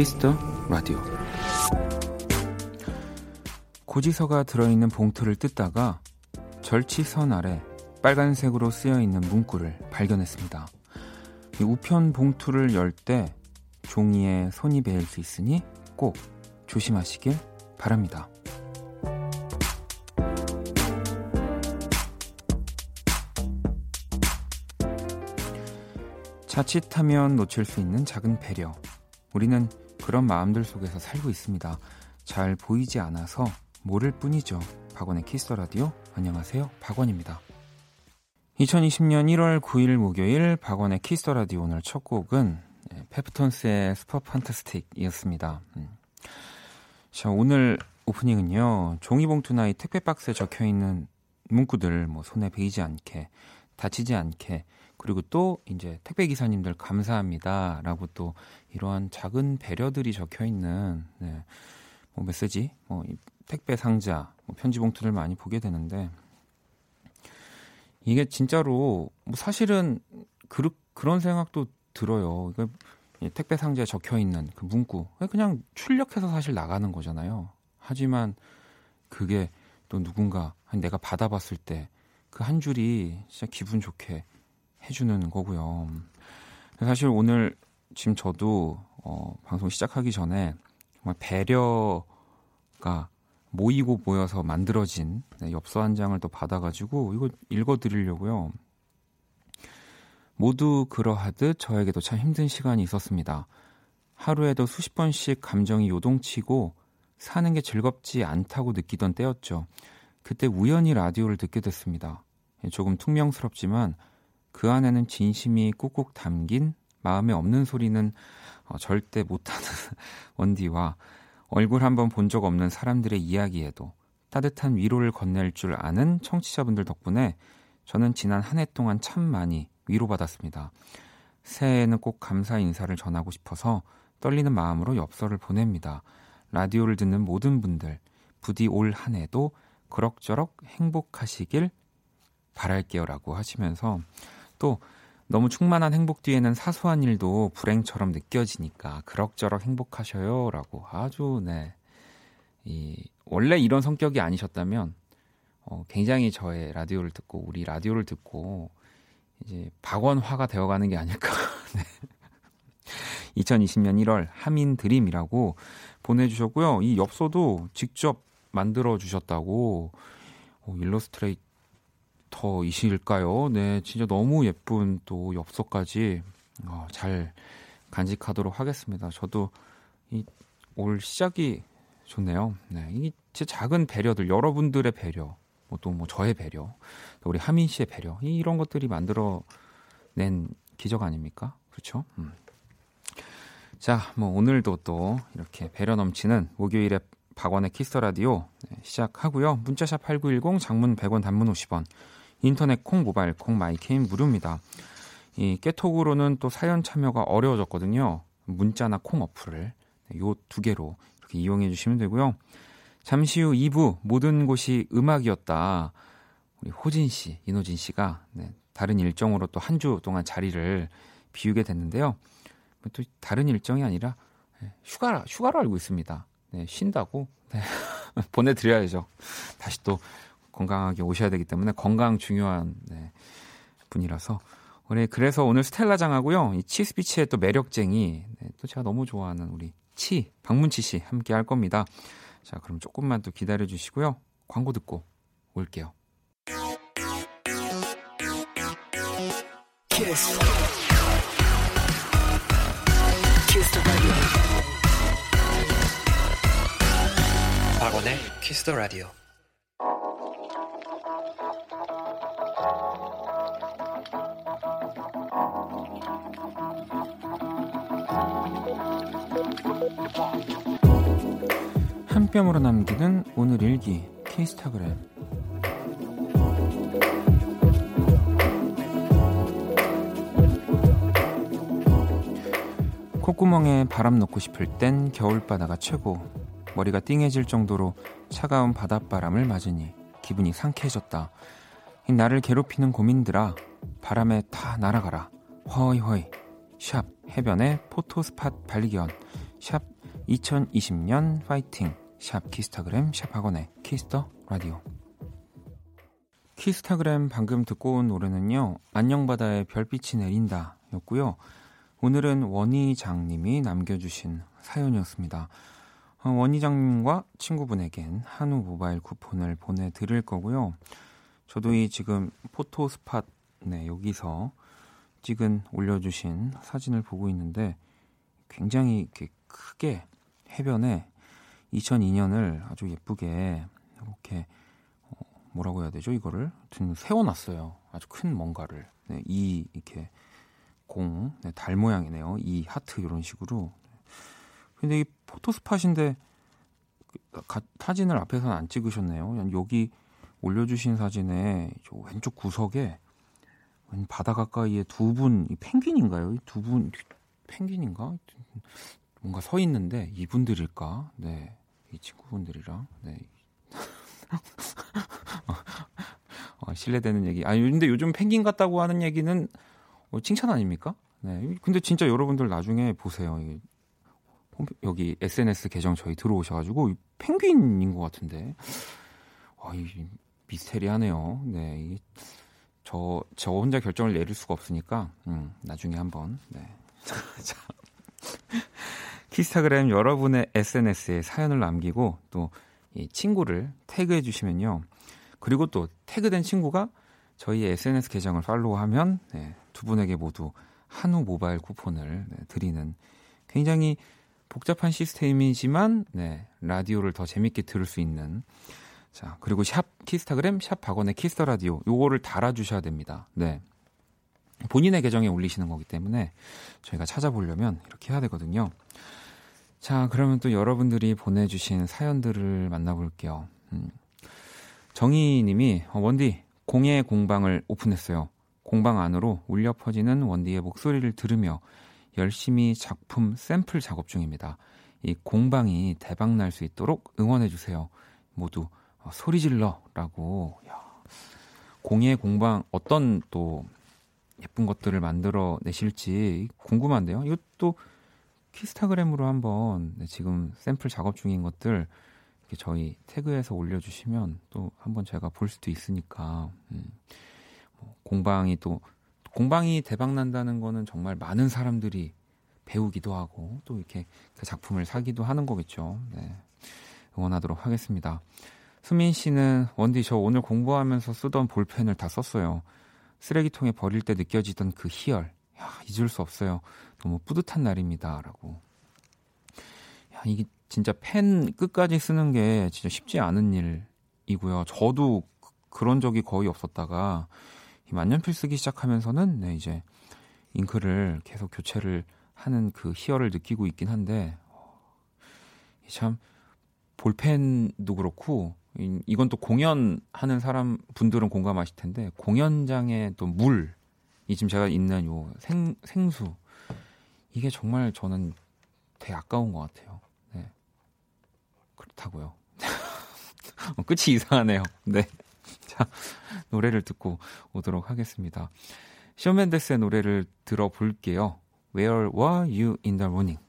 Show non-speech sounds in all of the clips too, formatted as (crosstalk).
Kiss the Radio 고지서가 들어있는 봉투를 뜯다가 절취선 아래 빨간색으로 쓰여있는 문구를 발견했습니다. 우편 봉투를 열 때 종이에 손이 베일 수 있으니 꼭 조심하시길 바랍니다. 자칫하면 놓칠 수 있는 작은 배려. 우리는 그런 마음들 속에서 살고 있습니다. 잘 보이지 않아서 모를 뿐이죠. 박원의 Kiss the Radio. 안녕하세요. 박원입니다. 2020년 1월 9일 목요일 박원의 Kiss the Radio 오늘 첫 곡은 예, 페퍼톤스의 Superfantastic이었습니다. 음. 자, 오늘 오프닝은요. 종이봉투나 이 택배 박스에 적혀 있는 문구들 뭐 손에 베이지 않게 다치지 않게 그리고 또 이제 택배 기사님들 감사합니다라고 또 이러한 작은 배려들이 적혀 있는 네, 뭐 메시지, 뭐 택배 상자, 뭐 편지 봉투를 많이 보게 되는데 이게 진짜로 뭐 사실은 그, 그런 생각도 들어요. 그러니까 택배 상자에 적혀 있는 그 문구 그냥 출력해서 사실 나가는 거잖아요. 하지만 그게 또 누군가 내가 받아봤을 때 그 한 줄이 진짜 기분 좋게 해주는 거고요. 사실 오늘 지금 저도 어, 방송 시작하기 전에 정말 배려가 모이고 모여서 만들어진 네, 엽서 한 장을 또 받아가지고 이거 읽어드리려고요. 모두 그러하듯 저에게도 참 힘든 시간이 있었습니다. 하루에도 수십 번씩 감정이 요동치고 사는 게 즐겁지 않다고 느끼던 때였죠. 그때 우연히 라디오를 듣게 됐습니다. 조금 퉁명스럽지만 그 안에는 진심이 꾹꾹 담긴 마음에 없는 소리는 어, 절대 못하는 (laughs) 원디와 얼굴 한번 본 적 없는 사람들의 이야기에도 따뜻한 위로를 건넬 줄 아는 청취자분들 덕분에 저는 지난 한 해 동안 참 많이 위로받았습니다. 새해에는 꼭 감사 인사를 전하고 싶어서 떨리는 마음으로 엽서를 보냅니다. 라디오를 듣는 모든 분들, 부디 올 한 해도 그럭저럭 행복하시길 바랄게요 라고 하시면서 또 너무 충만한 행복 뒤에는 사소한 일도 불행처럼 느껴지니까 그럭저럭 행복하셔요라고 아주 네. 이 원래 이런 성격이 아니셨다면 어, 굉장히 저의 라디오를 듣고 우리 라디오를 듣고 이제 박원화가 되어 가는 게 아닐까. (laughs) 네. 2020년 1월 하민 드림이라고 보내 주셨고요. 이 엽서도 직접 만들어 주셨다고 어, 일러스트레이터이실까요? 네, 진짜 너무 예쁜 또 엽서까지 어, 잘 간직하도록 하겠습니다. 저도 이 올 시작이 좋네요. 네, 이제 작은 배려들, 여러분들의 배려, 뭐 또뭐 뭐 저의 배려, 또 우리 하민 씨의 배려, 이런 것들이 만들어낸 기적 아닙니까? 그렇죠? 음. 자, 뭐 오늘도 또 이렇게 배려 넘치는 목요일에 박원의 Kiss the Radio 네, 시작하고요. 문자 sharp 8910 장문 100원 단문 50원 인터넷 콩, 모바일 콩, My K는 무료입니다. 이 깨톡으로는 또 사연 참여가 어려워졌거든요. 문자나 콩 어플을 네, 요두 개로 이렇게 이용해 주시면 되고요. 잠시 후 2부 모든 곳이 음악이었다. 우리 호진 씨, 이노진 씨가 네, 다른 일정으로 또 한 주 동안 자리를 비우게 됐는데요. 또 다른 일정이 아니라 네, 휴가 휴가로 알고 있습니다. 네, 쉰다고 네, (laughs) 보내드려야죠. 다시 또 건강하게 오셔야 되기 때문에 건강 중요한 네, 분이라서 우리 그래서 오늘 스텔라장하고요 이 치스피치의 또 매력쟁이 네, 또 제가 너무 좋아하는 우리 치 박문치 씨 함께 할 겁니다. 자 그럼 조금만 또 기다려 주시고요 광고 듣고 올게요. 키스. 키스 박원의 키스 더 라디오. 한 뼘으로 남기는 오늘 일기 케이스타그램 콧구멍에 바람 넣고 싶을 땐 겨울바다가 최고 머리가 띵해질 정도로 차가운 바닷바람을 맞으니 기분이 상쾌해졌다 나를 괴롭히는 고민들아 바람에 다 날아가라. 허이허이. 샵 해변의 포토스팟 발리기원. sharp 2020년 파이팅. sharp 키스타그램 sharp 박원의 Kiss the Radio. 키스타그램 방금 듣고 온 노래는요. 안녕바다의 별빛이 내린다 였고요. 오늘은 원희장님이 남겨주신 사연이었습니다. 어, 원희장님과 친구분에겐 한우 모바일 쿠폰을 보내드릴 거고요. 저도 이 지금 photo spot 네, 여기서 찍은 올려주신 사진을 보고 있는데 굉장히 이렇게 크게 해변에 2002년을 아주 예쁘게 이렇게 어, 뭐라고 해야 되죠 이거를 세워놨어요 아주 큰 뭔가를 네, 이 이렇게 공, 네, 달 모양이네요. 이 하트 이런 식으로. 근데 이 포토 스팟인데 가, 사진을 앞에서는 안 찍으셨네요. 여기 올려주신 사진에 왼쪽 구석에 바다 가까이에 두 분, 펭귄인가요? 두 분, 펭귄인가? 뭔가 서 있는데 이분들일까? 네, 이 친구분들이랑. 네. (laughs) 어, 신뢰되는 얘기. 아, 근데 요즘 펭귄 같다고 하는 얘기는 어, 칭찬 아닙니까? 네. 근데 진짜 여러분들 나중에 보세요. 여기 SNS 계정 저희 들어오셔가지고 펭귄인 것 같은데. 와, 이 미스테리하네요. 네. 저, 저 혼자 결정을 내릴 수가 없으니까, 음, 나중에 한번, 네. (laughs) 자. 키스타그램 여러분의 SNS에 사연을 남기고 또 이 친구를 태그해 주시면요. 그리고 또 태그된 친구가 저희 SNS 계정을 팔로우하면 네, 두 분에게 모두 한우 모바일 쿠폰을 네, 드리는 굉장히 복잡한 시스템이지만 네, 라디오를 더 재밌게 들을 수 있는 자 그리고 sharp 키스타그램 sharp 박원의 Kiss the Radio 요거를 달아주셔야 됩니다. 네 본인의 계정에 올리시는 거기 때문에 저희가 찾아보려면 이렇게 해야 되거든요. 자 그러면 또 여러분들이 보내주신 사연들을 만나볼게요. 음. 정희 님이 어, 원디 공예 공방을 오픈했어요. 공방 안으로 울려 퍼지는 원디의 목소리를 들으며 열심히 작품 샘플 작업 중입니다. 이 공방이 대박 날 수 있도록 응원해 주세요. 모두 어, 소리 질러라고. 야, 공예 공방 어떤 또 예쁜 것들을 만들어 내실지 궁금한데요. 이것도 키스타그램으로 한번 네, 지금 샘플 작업 중인 것들 저희 태그에서 올려주시면 또 한번 제가 볼 수도 있으니까. 음. 공방이 또 공방이 대박 난다는 거는 정말 많은 사람들이 배우기도 하고 또 이렇게 그 작품을 사기도 하는 거겠죠. 네. 응원하도록 하겠습니다. 수민 씨는 원디 저 오늘 공부하면서 쓰던 볼펜을 다 썼어요. 쓰레기통에 버릴 때 느껴지던 그 희열. 야, 잊을 수 없어요. 너무 뿌듯한 날입니다라고. 야, 이게 진짜 펜 끝까지 쓰는 게 진짜 쉽지 않은 일이고요. 저도 그런 적이 거의 없었다가 만년필 쓰기 시작하면서는 네, 이제 잉크를 계속 교체를 하는 그 희열을 느끼고 있긴 한데 참 볼펜도 그렇고 이건 또 공연하는 사람 분들은 공감하실 텐데 공연장에 또 물, 이 지금 제가 있는 요 생, 생수 이게 정말 저는 되게 아까운 것 같아요. 네. 그렇다고요. (laughs) 어, 끝이 이상하네요. 네. (laughs) 자, 노래를 듣고 오도록 하겠습니다. Shawn Mendes의 노래를 들어볼게요. Where were you in the morning?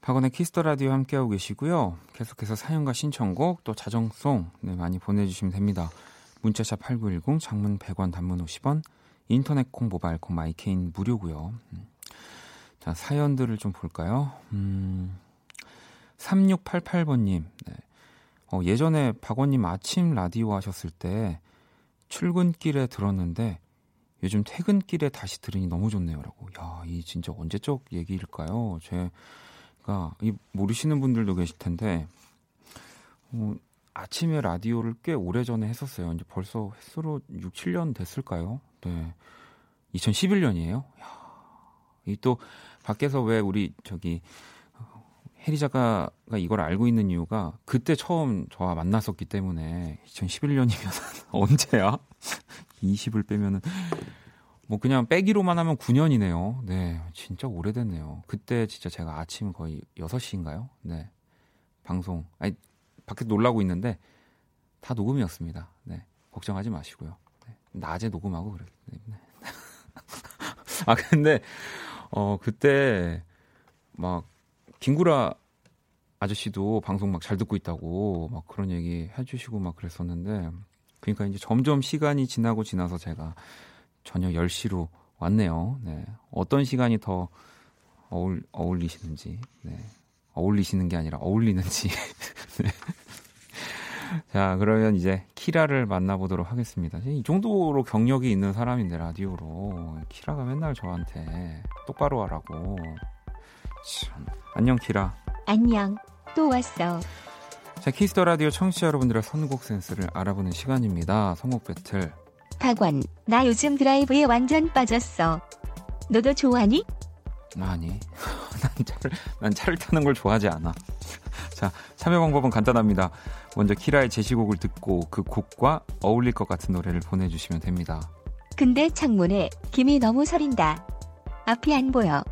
박원의 Kiss the Radio 함께하고 계시고요. 계속해서 사연과 신청곡 또 자정송 네, 많이 보내주시면 됩니다. 문자 sharp 8910 장문 100원 단문 50원 인터넷 콩 모바일 콩 My K는 무료고요. 음. 자 사연들을 좀 볼까요? 음, 3688번님 네. 어, 예전에 박원님 아침 라디오 하셨을 때 출근길에 들었는데 요즘 퇴근길에 다시 들으니 너무 좋네요라고. 야, 이 진짜 언제적 얘기일까요? 제가 이 모르시는 분들도 계실 텐데 어, 아침에 라디오를 꽤 오래 전에 했었어요. 이제 벌써 횟수로 6, 7년 됐을까요? 네. 2011년이에요. 야, 이또 밖에서 왜 우리 저기 해리 작가가 이걸 알고 있는 이유가 그때 처음 저와 만났었기 때문에 2011년이면 (laughs) 언제야? 20을 빼면은 뭐 그냥 빼기로만 하면 9년이네요. 네, 진짜 오래됐네요. 그때 진짜 제가 아침 거의 6시인가요? 네. 방송 아니 밖에 놀라고 있는데 다 녹음이었습니다. 네. 걱정하지 마시고요. 네. 낮에 녹음하고 그랬기 때문에. (laughs) 아, 근데, 어, 그때, 막, 김구라 아저씨도 방송 막 잘 듣고 있다고, 막 그런 얘기 해주시고 막 그랬었는데, 그러니까 이제 점점 시간이 지나고 지나서 제가 저녁 10시로 왔네요. 네. 어떤 시간이 더 어울, 어울리시는지, 네. 어울리시는 게 아니라 어울리는지. (laughs) 네. 자, 그러면 이제 키라를 만나보도록 하겠습니다. 이 정도로 경력이 있는 사람인데, 라디오로. 키라가 맨날 저한테 똑바로 하라고. 참. 안녕, 키라. 안녕. 또 왔어. 자, Kiss the Radio 청취자 여러분들의 선곡 센스를 알아보는 시간입니다. 선곡 배틀. 박원, 나 요즘 드라이브에 완전 빠졌어. 너도 좋아하니? 아니, (laughs) 난 차를, 난 차를 타는 걸 좋아하지 않아. (laughs) 자, 참여 방법은 간단합니다. 먼저 키라의 제시곡을 듣고 그 곡과 어울릴 것 같은 노래를 보내주시면 됩니다. 근데 창문에 김이 너무 서린다. 앞이 안 보여.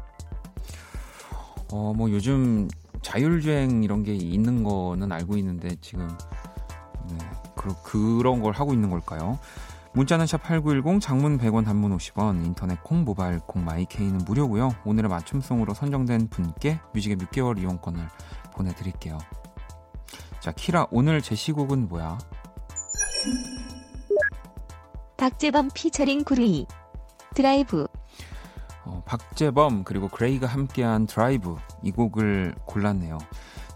어, 뭐 요즘 자율주행 이런 게 있는 거는 알고 있는데 지금 네, 그, 그런 걸 하고 있는 걸까요? 문자는 샵 8910 장문 100원 단문 50원 인터넷 콩 모바일 콩 마이케이는 무료고요. 오늘의 맞춤송으로 선정된 분께 뮤직의 6개월 이용권을 보내드릴게요. 자 키라 오늘 제시곡은 뭐야? 박재범 피처링 구르이 드라이브 어, 박재범 그리고 그레이가 함께한 드라이브 이 곡을 골랐네요.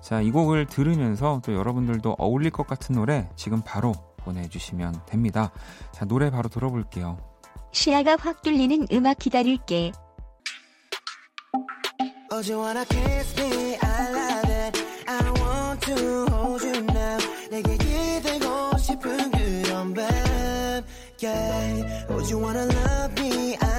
자, 이 곡을 들으면서 또 여러분들도 어울릴 것 같은 노래 지금 바로 보내주시면 됩니다. 자, 노래 바로 들어볼게요. 시야가 확 뚫리는 음악 기다릴게. Oh, you wanna kiss me? I love it. I want to hold you now. 내게 기대고 싶은 그런 밤. Yeah. Oh, you wanna love me? I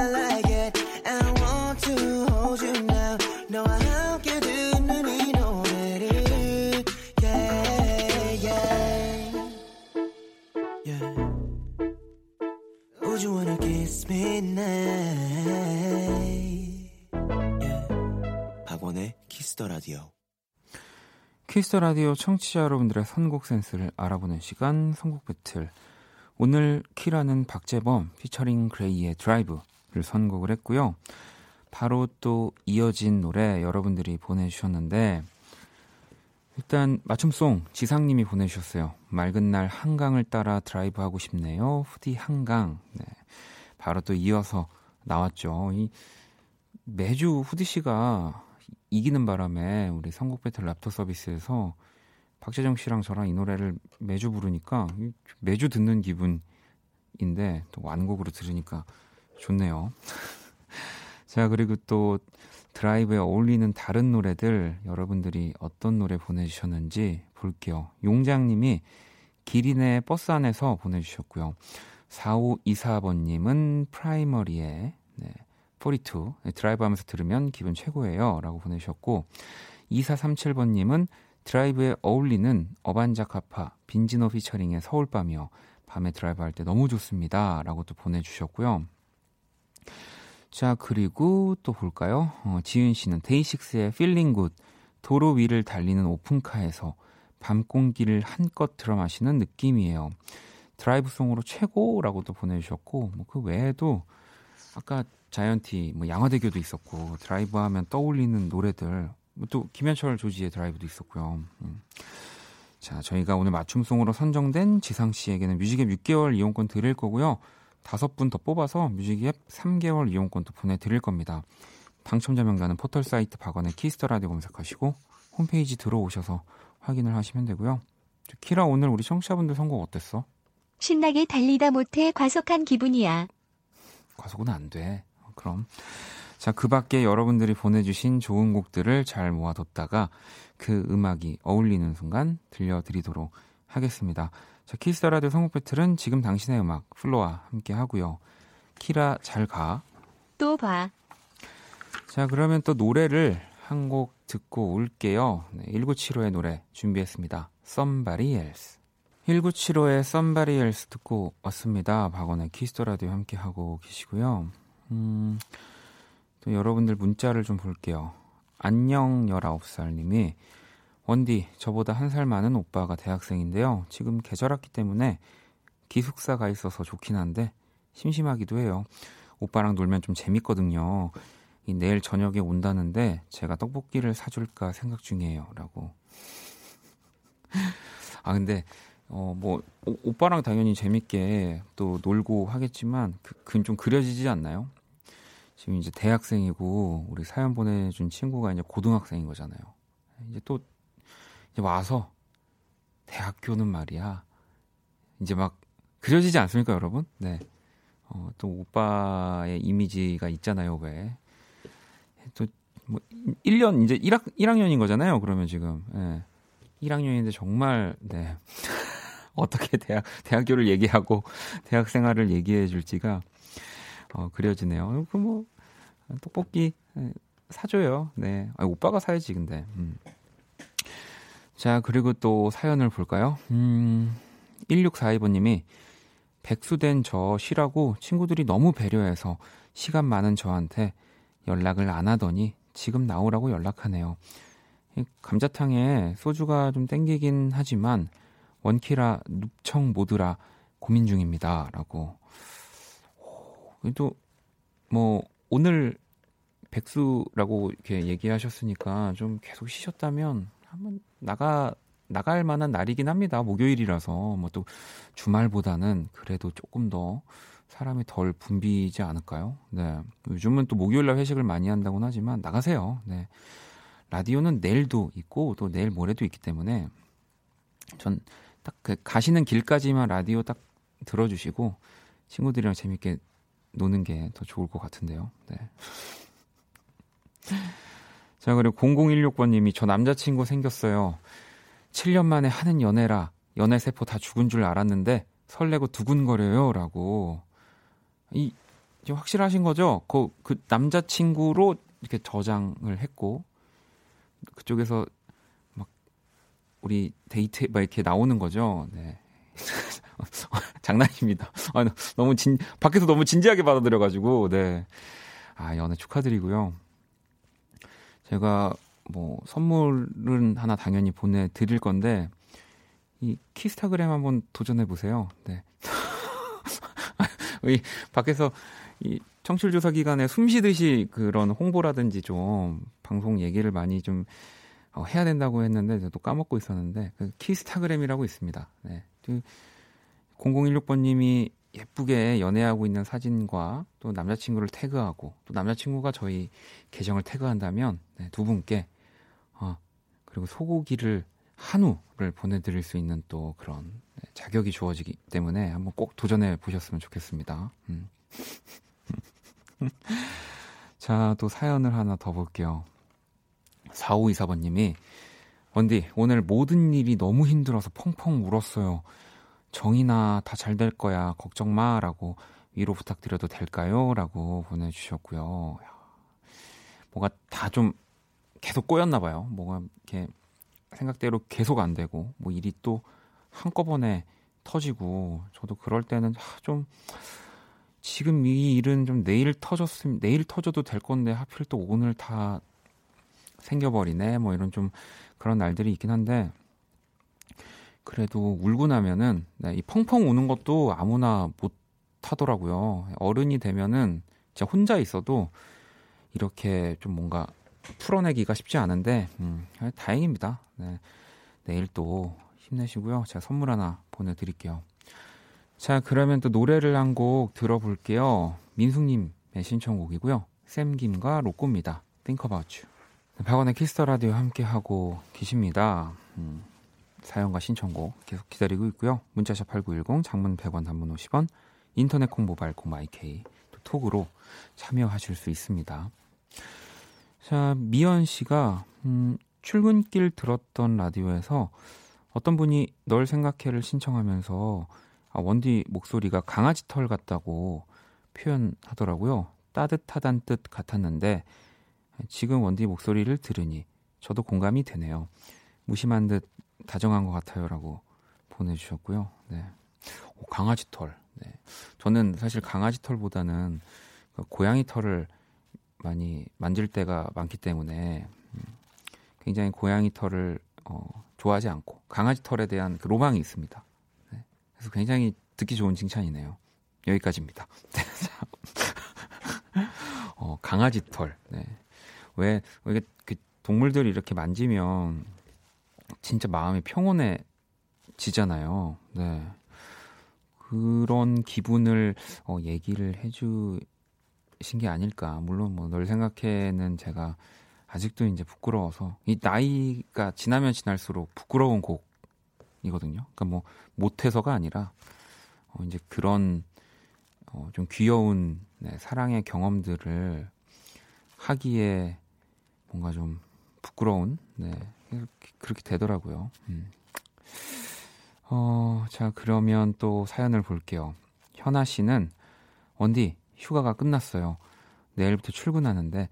키스터 라디오 청취자 여러분들의 선곡 센스를 알아보는 시간 선곡 배틀. 오늘 키라는 박재범 피처링 그레이의 드라이브를 선곡을 했고요. 바로 또 이어진 노래 여러분들이 보내주셨는데 일단 맞춤송 지상님이 보내주셨어요. 맑은 날 한강을 따라 드라이브 하고 싶네요. 후디 한강. 네. 바로 또 이어서 나왔죠. 이 매주 후디 씨가 이기는 바람에 우리 선곡 배틀 랩터 서비스에서 박재정 씨랑 저랑 이 노래를 매주 부르니까 매주 듣는 기분인데 또 완곡으로 들으니까 좋네요. (laughs) 자, 그리고 또 드라이브에 어울리는 다른 노래들 여러분들이 어떤 노래 보내주셨는지 볼게요. 용장님이 기린의 버스 안에서 보내주셨고요. 4524번님은 프라이머리의 네, 42 네, 드라이브 하면서 들으면 기분 최고예요. 라고 보내주셨고 2437번님은 드라이브에 어울리는 어반자카파 빈지노 피처링의 서울밤이요. 밤에 드라이브 할 때 너무 좋습니다. 라고 또 보내주셨고요. 자 그리고 또 볼까요? 어, 지은 씨는 데이식스의 Feeling Good 도로 위를 달리는 오픈카에서 밤 공기를 한껏 들어 마시는 느낌이에요. 드라이브송으로 최고라고 또 보내주셨고 뭐 그 외에도 아까 자이언티 뭐 양화대교도 있었고 드라이브 하면 떠올리는 노래들 뭐또 김현철 조지의 드라이브도 있었고요. 음. 자 저희가 오늘 맞춤송으로 선정된 지상 씨에게는 뮤직앱 6개월 이용권 드릴 거고요. 다섯 분 더 뽑아서 뮤직앱 3개월 이용권도 보내드릴 겁니다. 당첨자 명단은 포털 사이트 박원의 키스터 라디오 검색하시고 홈페이지 들어오셔서 확인을 하시면 되고요. 키라 오늘 우리 청취자분들 선곡 어땠어? 신나게 달리다 못해 과속한 기분이야. 과속은 안 돼. 그럼. 자, 그 밖에 여러분들이 보내주신 좋은 곡들을 잘 모아뒀다가 그 음악이 어울리는 순간 들려드리도록 하겠습니다. 자, 키스터 라디오 선곡 배틀은 지금 당신의 음악, 플로와 함께 하고요. 키라 잘 가. 또 봐. 자, 그러면 또 노래를 한 곡 듣고 올게요. 네, 1975의 노래 준비했습니다. Somebody Else. 1975의 Somebody Else 듣고 왔습니다. 박원의 키스터 라디오 함께 하고 계시고요. 음, 또 여러분들 문자를 좀 볼게요. 안녕 19살님이 원디 저보다 한 살 많은 오빠가 대학생인데요. 지금 계절 학기 때문에 기숙사 가 있어서 좋긴 한데 심심하기도 해요. 오빠랑 놀면 좀 재밌거든요. 이 내일 저녁에 온다는데 제가 떡볶이를 사줄까 생각 중이에요. 라고. (laughs) 아, 근데, 어, 뭐, 오, 빠랑 당연히 재밌게 또 놀고 하겠지만, 그, 그건 좀 그려지지 않나요? 지금 이제 대학생이고, 우리 사연 보내준 친구가 이제 고등학생인 거잖아요. 이제 또, 이제 와서, 대학교는 말이야. 이제 막, 그려지지 않습니까, 여러분? 네. 어, 또 오빠의 이미지가 있잖아요, 왜. 또, 뭐, 1년, 이제 1학, 1학년인 거잖아요, 그러면 지금. 예. 1학년인데 정말, 네. 어떻게 대학, 대학교를 얘기하고 (laughs) 대학 생활을 얘기해 줄지가, 어, 그려지네요. 그 뭐, 떡볶이 예, 사줘요. 네. 아, 오빠가 사야지, 근데. 음. 자, 그리고 또 사연을 볼까요? 음, 1642번님이 백수된 저 쉬라고 친구들이 너무 배려해서 시간 많은 저한테 연락을 안 하더니 지금 나오라고 연락하네요. 감자탕에 소주가 좀 땡기긴 하지만 원키라 눕청 모드라 고민 중입니다. 라고. 그래도 뭐 오늘 백수라고 이렇게 얘기하셨으니까 좀 계속 쉬셨다면 한번 나가 나갈 만한 날이긴 합니다. 목요일이라서 뭐 또 주말보다는 그래도 조금 더 사람이 덜 붐비지 않을까요? 네. 요즘은 또 목요일 날 회식을 많이 한다고는 하지만 나가세요. 네. 라디오는 내일도 있고 또 내일 모레도 있기 때문에 전 딱 그 가시는 길까지만 라디오 딱 들어주시고 친구들이랑 재밌게 노는 게 더 좋을 것 같은데요. 네. 자, 그리고 0016번님이 저 남자친구 생겼어요. 7년 만에 하는 연애라 연애 세포 다 죽은 줄 알았는데 설레고 두근거려요. 라고. 이, 확실하신 거죠? 그, 그 남자친구로 이렇게 저장을 했고, 그쪽에서 막, 우리 데이트, 막 이렇게 나오는 거죠? 네. (laughs) 장난입니다. 아, 너무 진, 밖에서 너무 진지하게 받아들여가지고, 네. 아, 연애 축하드리고요. 제가 뭐 선물은 하나 당연히 보내드릴 건데, 이 키스타그램 한번 도전해 보세요. 네. (laughs) 이 밖에서 이 청취율 조사 기간에 숨 쉬듯이 그런 홍보라든지 좀 방송 얘기를 많이 좀 어, 해야 된다고 했는데 저도 까먹고 있었는데 그 키스타그램이라고 있습니다. 네. 그 0016번님이 예쁘게 연애하고 있는 사진과 또 남자친구를 태그하고 또 남자친구가 저희 계정을 태그한다면 네, 두 분께 어, 그리고 소고기를 한우를 보내드릴 수 있는 또 그런 네, 자격이 주어지기 때문에 한번 꼭 도전해 보셨으면 좋겠습니다. 음. (laughs) 자, 또 사연을 하나 더 볼게요. 4524번님이 원디, 오늘 모든 일이 너무 힘들어서 펑펑 울었어요. 정이나 다 잘 될 거야. 걱정 마. 라고 위로 부탁드려도 될까요? 라고 보내주셨고요. 뭐가 다 좀 계속 꼬였나 봐요. 뭐가 이렇게 생각대로 계속 안 되고 뭐 일이 또 한꺼번에 터지고 저도 그럴 때는 좀 지금 이 일은 좀 내일 터졌으면 내일 터져도 될 건데 하필 또 오늘 다 생겨버리네 뭐 이런 좀 그런 날들이 있긴 한데 그래도 울고 나면은 네, 이 펑펑 우는 것도 아무나 못 하더라고요 어른이 되면은 진짜 혼자 있어도 이렇게 좀 뭔가 풀어내기가 쉽지 않은데 음, 다행입니다. 네. 내일 또 힘내시고요. 제가 선물 하나 보내드릴게요. 자, 그러면 또 노래를 한 곡 들어볼게요. 민숙님의 신청곡이고요. 샘김과 로꼬입니다. Think About You. 네, 박원의 키스터 라디오 함께 하고 계십니다. 음, 사연과 신청곡 계속 기다리고 있고요. 문자샵 8910, 장문 100원, 단문 50원, 인터넷 콩, 모바일 콩, 마이케이, 또 톡으로 참여하실 수 있습니다. 자, 미연 씨가 음, 출근길 들었던 라디오에서 어떤 분이 널 생각해를 신청하면서 아, 원디 목소리가 강아지 털 같다고 표현하더라고요. 따뜻하단 뜻 같았는데 지금 원디 목소리를 들으니 저도 공감이 되네요. 무심한 듯 다정한 것 같아요라고 보내주셨고요. 네. 오, 강아지 털. 네. 저는 사실 강아지 털보다는 그 고양이 털을 많이 만질 때가 많기 때문에 음, 굉장히 고양이 털을 어, 좋아하지 않고 강아지 털에 대한 그 로망이 있습니다. 네. 그래서 굉장히 듣기 좋은 칭찬이네요. 여기까지입니다. (laughs) (laughs) 강아지 털. 네. 왜, 왜 이게 그 동물들이 이렇게 만지면 진짜 마음이 평온해지잖아요. 네. 그런 기분을 어, 얘기를 해주신 게 아닐까. 물론 뭐 널 생각해는 제가 아직도 이제 부끄러워서 이 나이가 지나면 지날수록 부끄러운 곡이거든요. 그러니까 뭐 못해서가 아니라 어, 이제 그런 어, 좀 귀여운 네, 사랑의 경험들을 하기에 뭔가 좀 부끄러운 네 그렇게 되더라고요. 음. 어, 자 그러면 또 사연을 볼게요. 현아 씨는 원디 휴가가 끝났어요. 내일부터 출근하는데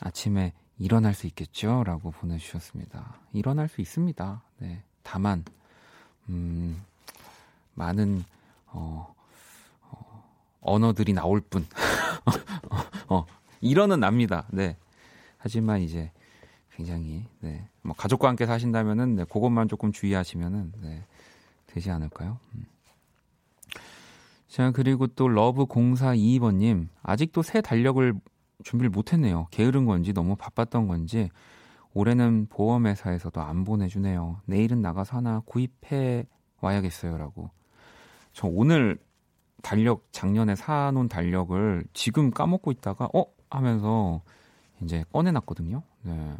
아침에 일어날 수 있겠죠? 라고 보내주셨습니다. 일어날 수 있습니다. 네. 다만, 음, 많은, 어, 어, 언어들이 나올 뿐. (laughs) 어, 일어는 납니다. 네. 하지만 이제 굉장히, 네. 뭐 가족과 함께 사신다면은, 네. 그것만 조금 주의하시면은, 네. 되지 않을까요? 음. 자, 그리고 또 러브 0422번 님, 아직도 새 달력을 준비를 못 했네요. 게으른 건지 너무 바빴던 건지 올해는 보험회사에서도 안 보내주네요. 내일은 나가서 하나 구입해 와야겠어요라고. 저 오늘 달력 작년에 사놓은 달력을 지금 까먹고 있다가 어 하면서 이제 꺼내놨거든요. 네.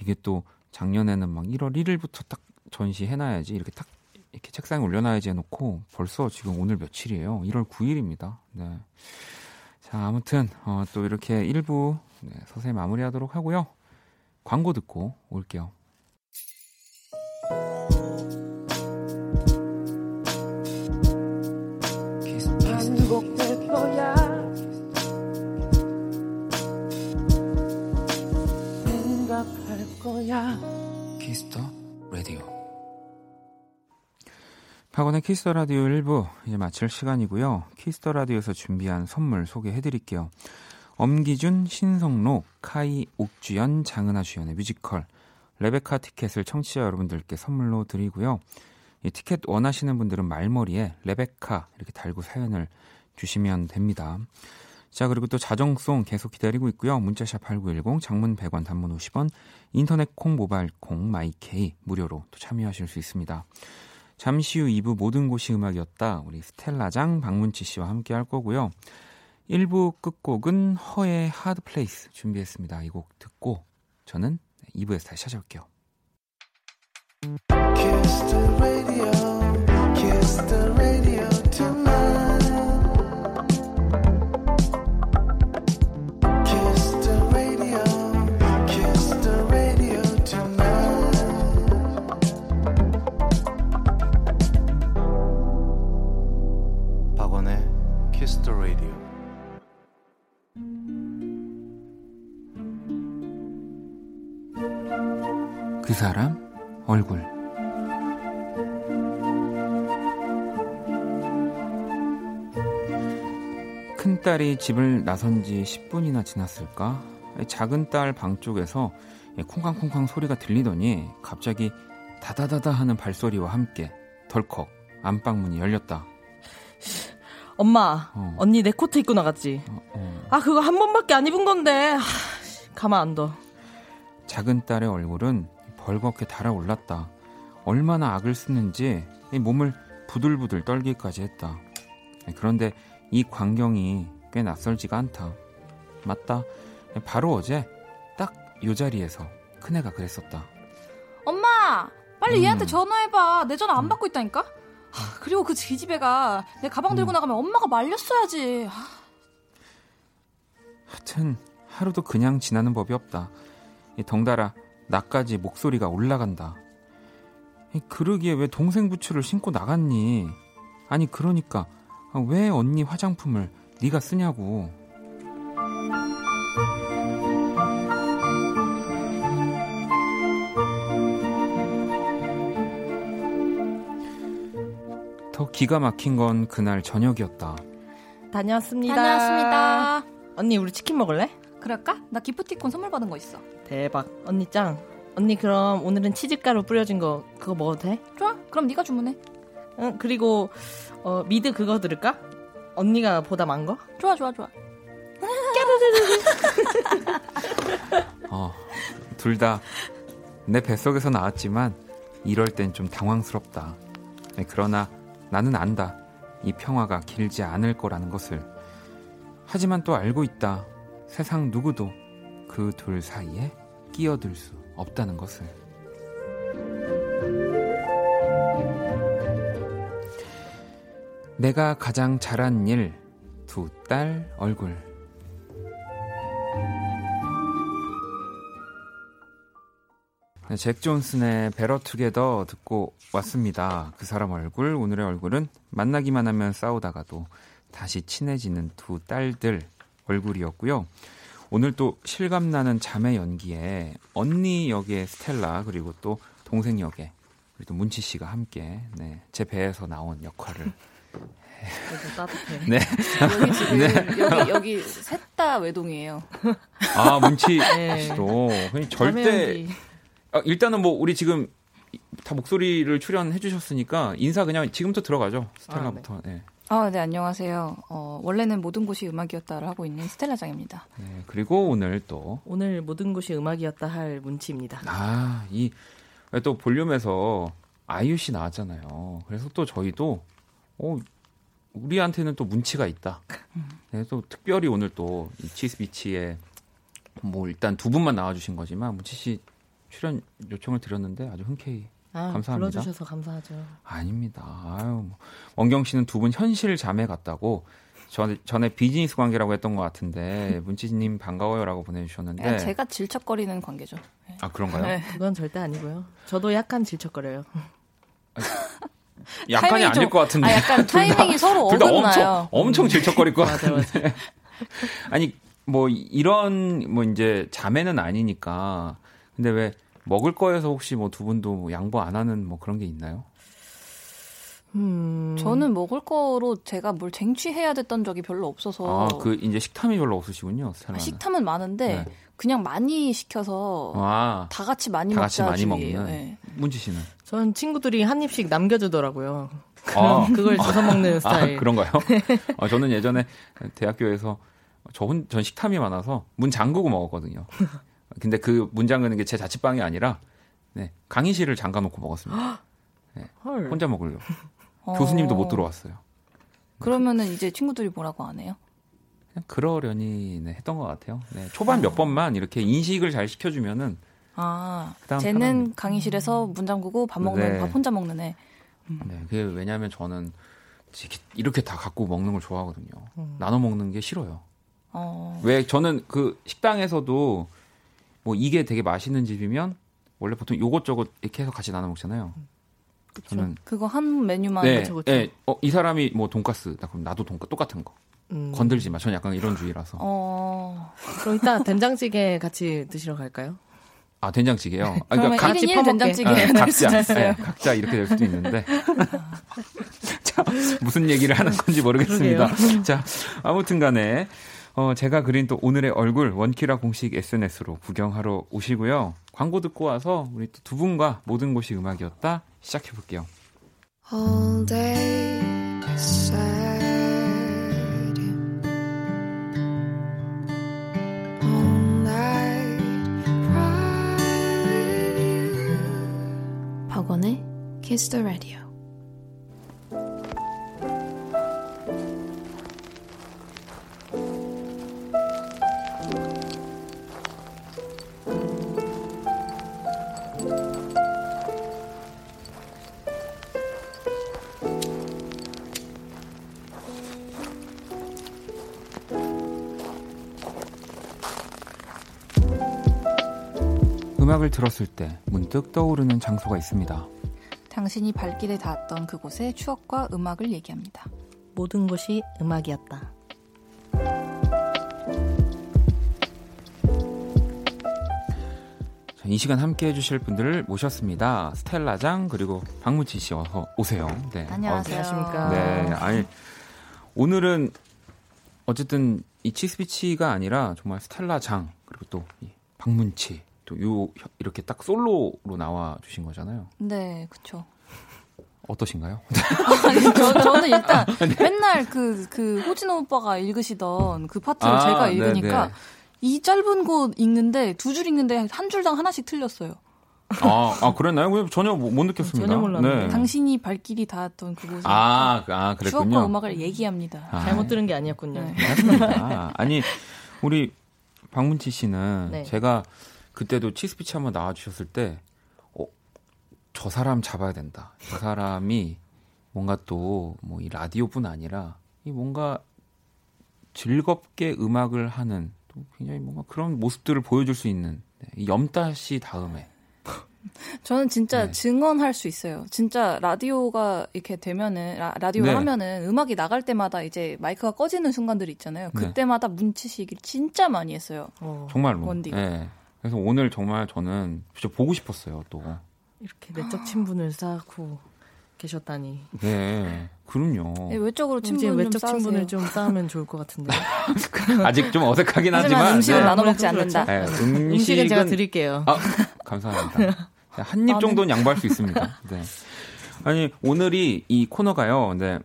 이게 또 작년에는 막 1월 1일부터 딱 전시해놔야지 이렇게 딱 이렇게 책상에 올려놔야지 해놓고 벌써 지금 오늘 며칠이에요. 1월 9일입니다. 네. 자, 아무튼 어, 또 이렇게 1부 네, 서서히 마무리하도록 하고요. 광고 듣고 올게요. 박원의 키스터 라디오 1부 이제 마칠 시간이고요. 키스터 라디오에서 준비한 선물 소개해 드릴게요. 엄기준, 신성록, 카이, 옥주연, 장은아 주연의 뮤지컬 레베카 티켓을 청취자 여러분들께 선물로 드리고요. 이 티켓 원하시는 분들은 말머리에 레베카 이렇게 달고 사연을 주시면 됩니다. 자, 그리고 또 자정송 계속 기다리고 있고요. 문자샵 8910, 장문 100원, 단문 50원, 인터넷 콩, 모바일 콩, 마이케이 무료로 또 참여하실 수 있습니다. 잠시 후 2부 모든 곳이 음악이었다. 우리 스텔라장 박문치 씨와 함께 할 거고요. 1부 끝곡은 허의 하드 플레이스 준비했습니다. 이 곡 듣고 저는 2부에서 다시 찾아올게요. 그 사람 얼굴 큰딸이 집을 나선 지 10분이나 지났을까? 작은 딸 방 쪽에서 콩쾅콩쾅 소리가 들리더니 갑자기 다다다다 하는 발소리와 함께 덜컥 안방문이 열렸다. 엄마, 어. 언니 내 코트 입고 나갔지? 어, 어. 아, 그거 한 번밖에 안 입은 건데. 하, 가만 안 둬. 작은 딸의 얼굴은 벌겋게 달아올랐다. 얼마나 악을 쓰는지 몸을 부들부들 떨기까지 했다. 그런데 이 광경이 꽤 낯설지가 않다. 맞다. 바로 어제 딱 요 자리에서 큰애가 그랬었다. 엄마! 빨리 음. 얘한테 전화해봐. 내 전화 안 음. 받고 있다니까? 하, 그리고 그 기집애가 내 가방 들고 음. 나가면 엄마가 말렸어야지. 하여튼 하루도 그냥 지나는 법이 없다. 덩달아 나까지 목소리가 올라간다. 그러기에 왜 동생 부츠를 신고 나갔니? 아니 그러니까 왜 언니 화장품을 네가 쓰냐고. 더 기가 막힌 건 그날 저녁이었다. 다녀왔습니다. 다녀왔습니다. 언니 우리 치킨 먹을래? 그럴까? 나 기프티콘 선물 받은 거 있어. 대박. 언니 짱. 언니 그럼 오늘은 치즈가루 뿌려진 거 그거 먹어도 돼? 좋아. 그럼 네가 주문해. 응. 그리고 어, 미드 그거 들을까? 언니가 보다 많은 거? 좋아 좋아 좋아. 어, 둘 다 내 뱃속에서 나왔지만 이럴 땐 좀 당황스럽다. 네, 그러나 나는 안다. 이 평화가 길지 않을 거라는 것을. 하지만 또 알고 있다. 세상 누구도 그 둘 사이에 끼어들 수 없다는 것을. 내가 가장 잘한 일, 두 딸 얼굴. 네, 잭 존슨의 Better Together 듣고 왔습니다. 그 사람 얼굴, 오늘의 얼굴은 만나기만 하면 싸우다가도 다시 친해지는 두 딸들 얼굴이었고요. 오늘 또 실감나는 자매 연기에 언니 역의 스텔라 그리고 또 동생 역의 우리 또 문치 씨가 함께 네, 제 배에서 나온 역할을 따뜻해. 네. 여기 지금 네. 여기 여기 셋 다 외동이에요. 아 문치 네. 씨도 절대 아, 일단은 뭐 우리 지금 다 목소리를 출연해 주셨으니까 인사 그냥 지금부터 들어가죠. 스텔라부터. 아, 네. 아, 네, 안녕하세요. 어, 원래는 모든 곳이 음악이었다를 하고 있는 스텔라 장입니다. 네. 그리고 오늘 또 오늘 모든 곳이 음악이었다 할 문치입니다. 아, 이 또 볼륨에서 아이유 씨 나왔잖아요. 그래서 또 저희도 어 우리한테는 또 문치가 있다. 네, 또 특별히 오늘 또이 치스 비치에 뭐 일단 두 분만 나와주신 거지만 문치 씨 출연 요청을 드렸는데 아주 흔쾌히 아, 감사합니다. 불러주셔서 감사하죠. 아닙니다. 아유, 뭐. 원경 씨는 두 분 현실 자매 같다고 전, 전에 비즈니스 관계라고 했던 것 같은데 (laughs) 문치님 반가워요라고 보내주셨는데 그냥 제가 질척거리는 관계죠. 네. 아 그런가요? 네. 그건 절대 아니고요. 저도 약간 질척거려요. 약간이 타이밍이 아닐 좀- 것 같은데 아, 약간 타이밍이 서로 둘다 어긋나요. 엄청 엄청 질척거릴 것 맞아, 같은데 맞아. (laughs) 아니 뭐 이런 뭐 이제 자매는 아니니까 근데 왜 먹을 거에서 혹시 뭐 두 분도 뭐 양보 안 하는 뭐 그런 게 있나요? 음, 저는 먹을 거로 제가 뭘 쟁취해야 됐던 적이 별로 없어서 아 그 이제 식탐이 별로 없으시군요. 스텔라는. 식탐은 많은데 네. 그냥 많이 시켜서 아 다 같이 많이 다 같이 먹자 많이. 먹는 네. 문지 씨는 전 친구들이 한 입씩 남겨주더라고요. 아. 그걸 주워 먹는 (laughs) 스타일. 아, 그런가요? (laughs) 아, 저는 예전에 대학교에서 저 혼, 전 식탐이 많아서 문 잠그고 먹었거든요. 근데 그문 잠그는 게제 자취방이 아니라 네, 강의실을 잠가 놓고 먹었습니다. 헐. 혼자 먹으려고. 어. 교수님도 못 들어왔어요. 그러면은 이제 친구들이 뭐라고 안 해요? 그냥 그러려니 네, 했던 것 같아요. 네, 초반 몇 번만 이렇게 인식을 잘 시켜주면은 아, 쟤는 편하게. 강의실에서 문 잠그고 밥 먹는 네. 밥 혼자 먹는 애. 네, 그게 왜냐하면 저는 이렇게, 이렇게 다 갖고 먹는 걸 좋아하거든요. 음. 나눠 먹는 게 싫어요. 어. 왜 저는 그 식당에서도 뭐 이게 되게 맛있는 집이면 원래 보통 요것저것 이렇게 해서 같이 나눠 먹잖아요. 저는 그거 한 메뉴만 네, 그쵸, 그쵸. 네, 어, 이 사람이 뭐 돈가스, 나 그럼 나도 돈가 똑같은 거 음. 건들지 마. 저는 약간 이런 주의라서. 어. 그럼 이따 된장찌개 같이 드시러 갈까요? 아 된장찌개요. 아, 그러면 각- 1인 1 퍼먹게. 된장찌개. 아, 각자. 네, 각자 이렇게 될 수도 있는데. (laughs) 자, 무슨 얘기를 하는 건지 모르겠습니다. 자, 아무튼 간에, 어, 제가 그린 또 오늘의 얼굴, 원키라 공식 SNS로 구경하러 오시고요. 광고 듣고 와서 우리 또 두 분과 모든 곳이 음악이었다 시작해 볼게요. All day. All night. 박원의 Kiss the Radio. 들었을 때 문득 떠오르는 장소가 있습니다. 당신이 발길에 닿았던 그곳의 추억과 음악을 얘기합니다. 모든 곳이 음악이었다. 자, 이 시간 함께 해주실 분들을 모셨습니다. 스텔라장 그리고 박무치 씨 어서 오세요. 네. 안녕하세요. 안녕하십니까. 네, 아니 오늘은 어쨌든 이 치스비치가 아니라 정말 스텔라장 그리고 또이 박문치 또 요 이렇게 딱 솔로로 나와 주신 거잖아요. 네, 그쵸. 어떠신가요? (laughs) 아니, 저, 저는 일단 (laughs) 네. 맨날 그, 그, 호진호 오빠가 읽으시던 그 파트를 아, 제가 네, 읽으니까 네. 이 짧은 곳 읽는데 두 줄 읽는데 한 줄당 하나씩 틀렸어요. 아, 아 그랬나요? 전혀 못, 못 느꼈습니다. 전혀 몰랐네요. 네. 당신이 발길이 닿았던 그곳에 아, 아 그랬군요. 추억과 음악을 얘기합니다. 아, 잘못 들은 게 아니었군요. 네. 아니 우리 박문치 씨는 네. 제가 그때도 치스피치 한번 나와주셨을 때, 어, 저 사람 잡아야 된다. 저 사람이 뭔가 또 뭐 이 라디오뿐 아니라 이 뭔가 즐겁게 음악을 하는 또 굉장히 뭔가 그런 모습들을 보여줄 수 있는 네, 이 염따 씨 다음에 (laughs) 저는 진짜 네. 증언할 수 있어요. 진짜 라디오가 이렇게 되면은 라, 라디오 네. 하면은 음악이 나갈 때마다 이제 마이크가 꺼지는 순간들이 있잖아요. 네. 그때마다 문치시 얘기를 진짜 많이 했어요. 어, 정말로. 원디가. 네. 그래서 오늘 정말 저는 진짜 보고 싶었어요 또. 이렇게 내적 친분을 쌓고 계셨다니. 네, 그럼요. 네, 외적으로 친분 좀 외적 쌓으세요. 친분을 좀 쌓으면 좋을 것 같은데. (laughs) 아직 좀 어색하긴 하지만 하지만 음식은 네. 나눠 먹지 않는다. 네, 음식은 음식은 제가 드릴게요. 아, 감사합니다. 한입 나는- 정도는 양보할 수 있습니다. 네. 아니, 오늘이 이 코너가요, 네,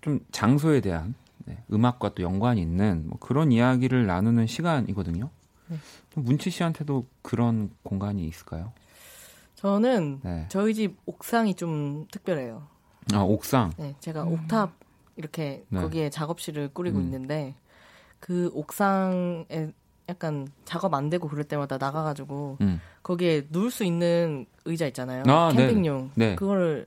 좀 장소에 대한 네, 음악과 또 연관이 있는 뭐 그런 이야기를 나누는 시간이거든요. 네. 좀 문치 씨한테도 그런 공간이 있을까요? 저는 네. 저희 집 옥상이 좀 특별해요. 아, 옥상. 네, 제가 옥탑 이렇게 네. 거기에 작업실을 꾸리고 음. 있는데 그 옥상에 약간 작업 안 되고 그럴 때마다 나가가지고 음. 거기에 누울 수 있는 의자 있잖아요. 아, 네. 캠핑용. 네. 그거를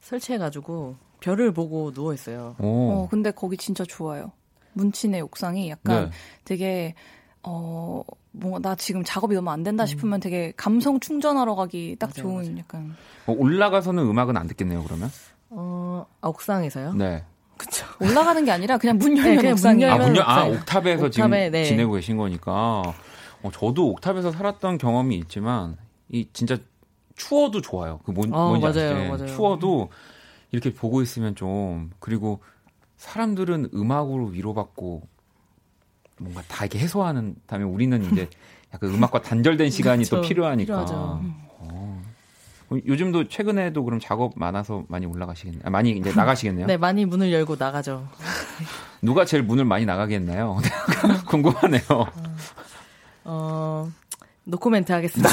설치해가지고 별을 보고 누워 있어요. 오. 어, 근데 거기 진짜 좋아요. 문친의 옥상이 약간 네. 되게 어 뭔가 나 지금 작업이 너무 안 음. 된다 싶으면 되게 감성 충전하러 가기 딱 맞아요, 좋은 맞아요. 약간 어, 올라가서는 음악은 안 듣겠네요, 그러면? 어, 아, 옥상에서요? 네. 그쵸. (laughs) 올라가는 게 아니라 그냥 문 열면 네, 그냥 문 옥상이 아, 열면 문요 아. 옥탑에서 지금 옥탑에, 네. 지내고 계신 거니까. 어, 저도 옥탑에서 살았던 경험이 있지만, 이 진짜 추워도 좋아요. 그 뭔, 어, 뭔지 맞아요, 아시죠? 맞아요. 추워도 이렇게 보고 있으면 좀, 그리고 사람들은 음악으로 위로받고 뭔가 다 이렇게 해소하는 다음에 우리는 이제 약간 음악과 단절된 시간이 또 필요하니까. 어. 어, 요즘도 최근에도 그럼 작업 많아서 많이 올라가시겠네요. 아, 많이 이제 나가시겠네요. (laughs) 네, 많이 문을 열고 나가죠. (laughs) 누가 제일 문을 많이 나가겠나요? (laughs) 궁금하네요. 어, 노코멘트 하겠습니다.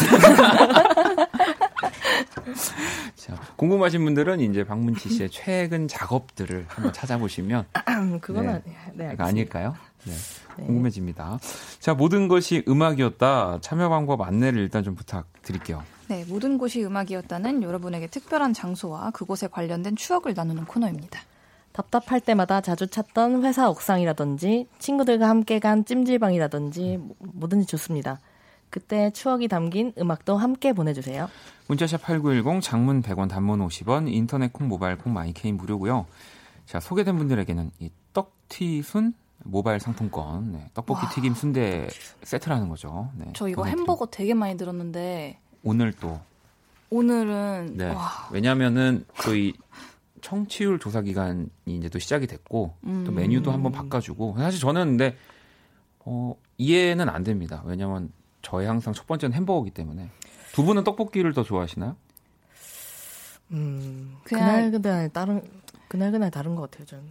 (laughs) 자, 궁금하신 분들은 이제 박문치 씨의 최근 작업들을 한번 찾아보시면 (laughs) 그건 네. 아니, 네, 이거 아닐까요? 네. 네. 궁금해집니다. 자, 모든 것이 음악이었다. 참여 방법 안내를 일단 좀 부탁드릴게요. 네, 모든 곳이 음악이었다는 여러분에게 특별한 장소와 그곳에 관련된 추억을 나누는 코너입니다. 답답할 때마다 자주 찾던 회사 옥상이라든지 친구들과 함께 간 찜질방이라든지 뭐- 뭐든지 좋습니다. 그때 추억이 담긴 음악도 함께 보내주세요. 문자샵 8910 장문 100원 단문 50원 인터넷 콩 모바일 콩 마이케이는 무료고요. 자, 소개된 분들에게는 이 떡튀순 모바일 상품권 네, 떡볶이 튀김 순대 세트라는 거죠. 네, 저 이거 보내드리고. 햄버거 되게 많이 들었는데 오늘 또 오늘은 네. 와, 왜냐하면은 또이 청취율 조사 기간이 이제 또 시작이 됐고 음. 또 메뉴도 한번 바꿔주고 사실 저는 근데 어, 이해는 안 됩니다. 왜냐면 저의 항상 첫 번째는 햄버거기 때문에 두 분은 떡볶이를 더 좋아하시나요? 음, 그날 그날 다른 그날 그날 다른 것 같아요. 저는.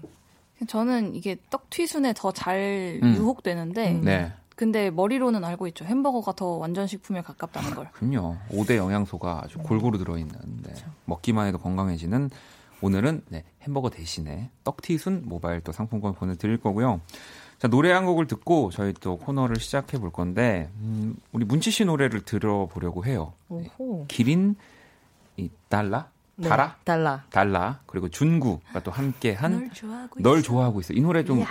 저는 이게 떡 튀순에 더 잘 음. 유혹되는데 음. 네, 근데 머리로는 알고 있죠. 햄버거가 더 완전 식품에 가깝다는 걸. 그럼요. 5대 영양소가 아주 골고루 들어있는 네, 먹기만 해도 건강해지는 오늘은 네, 햄버거 대신에 떡튀순 모바일 또 상품권 보내드릴 거고요. 자 노래 한 곡을 듣고 저희 또 코너를 시작해 볼 건데 음, 우리 문치 씨 노래를 들어보려고 해요. 오호. 기린 이 달라 네, 달아 달라. 달라 그리고 준구가 또 함께 한 널 좋아하고 널 있어. 좋아하고 있어 이 노래 좀 이야.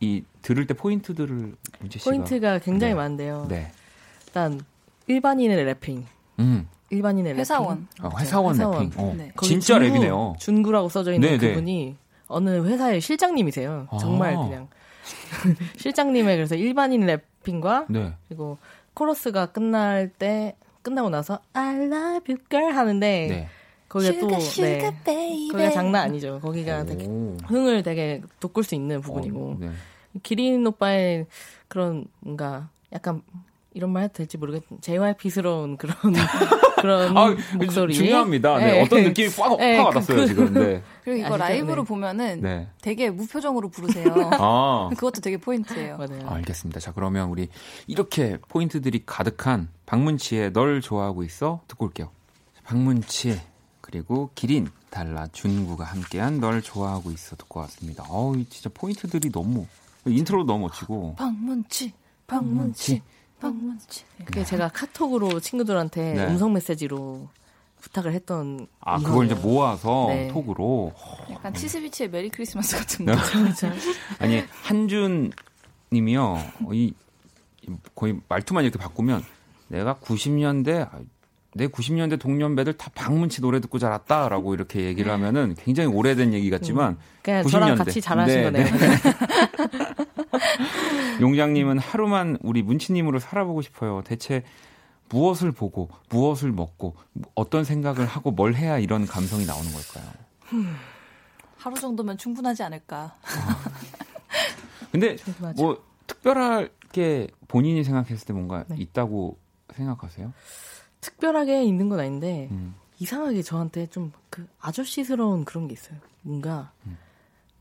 이 들을 때 포인트들을 문치 씨가 포인트가 굉장히 네. 많은데요. 네, 일단 일반인의 rapping. 음, 일반인의 회사원. rapping. 어, 회사원 회사원. rapping, 어, 네. 진짜 준구, 랩이네요. 준구라고 써져 있는 네, 네. 그분이 어느 회사의 실장님이세요. 아. 정말 그냥 (laughs) 실장님의 그래서 일반인 랩핑과 네, 그리고 코러스가 끝날 때 끝나고 나서 I love you girl 하는데 네. 거기가 또 Sugar, 네. baby. 거기가 장난 아니죠. 거기가 되게 오. 흥을 되게 돋굴 수 있는 부분이고 어, 네. 기린 오빠의 그런 뭔가 약간 이런 말 해도 될지 모르겠는데 JYP스러운 그런 (laughs) 그런 아, 목소리 중요합니다. 네. 네. 어떤 느낌이 확, 네, 확 그- 와닿았어요, 그- 지금. 네. (laughs) 그리고 이거 아시죠? 라이브로 네. 보면은 네. 되게 무표정으로 부르세요. (laughs) 아. (laughs) 그것도 되게 포인트예요. 맞아요. 알겠습니다. 자, 그러면 우리 이렇게 포인트들이 가득한 박문치의 널 좋아하고 있어 듣고 올게요. 박문치 그리고 기린 달라 준구가 함께한 널 좋아하고 있어 듣고 왔습니다. 어우, 진짜 포인트들이 너무 인트로 너무 멋지고 박문치, 박문치, 박문치. 그게 제가 카톡으로 친구들한테 네. 음성 메시지로 부탁을 했던 아 그걸 이제. 모아서 네. 톡으로 약간 치스비치의 메리 크리스마스 같은 거. 그렇죠. (laughs) 아니 한준 님이요. 어, 이 거의 말투만 이렇게 바꾸면 내가 90년대 내 90년대 동년배들 다 박문치 노래 듣고 자랐다라고 이렇게 얘기를 하면은 굉장히 오래된 얘기 같지만 그냥 90년대. 저랑 같이 잘하신 네, 거네요. (laughs) (laughs) 용장님은 하루만 우리 문치님으로 살아보고 싶어요. 대체 무엇을 보고 무엇을 먹고 어떤 생각을 하고 뭘 해야 이런 감성이 나오는 걸까요? (laughs) 하루 정도면 충분하지 않을까. 근데 (laughs) 맞아. 뭐 특별하게 본인이 생각했을 때 뭔가 네. 있다고 생각하세요? 특별하게 있는 건 아닌데 음. 이상하게 저한테 좀 그 아저씨스러운 그런 게 있어요. 뭔가 음.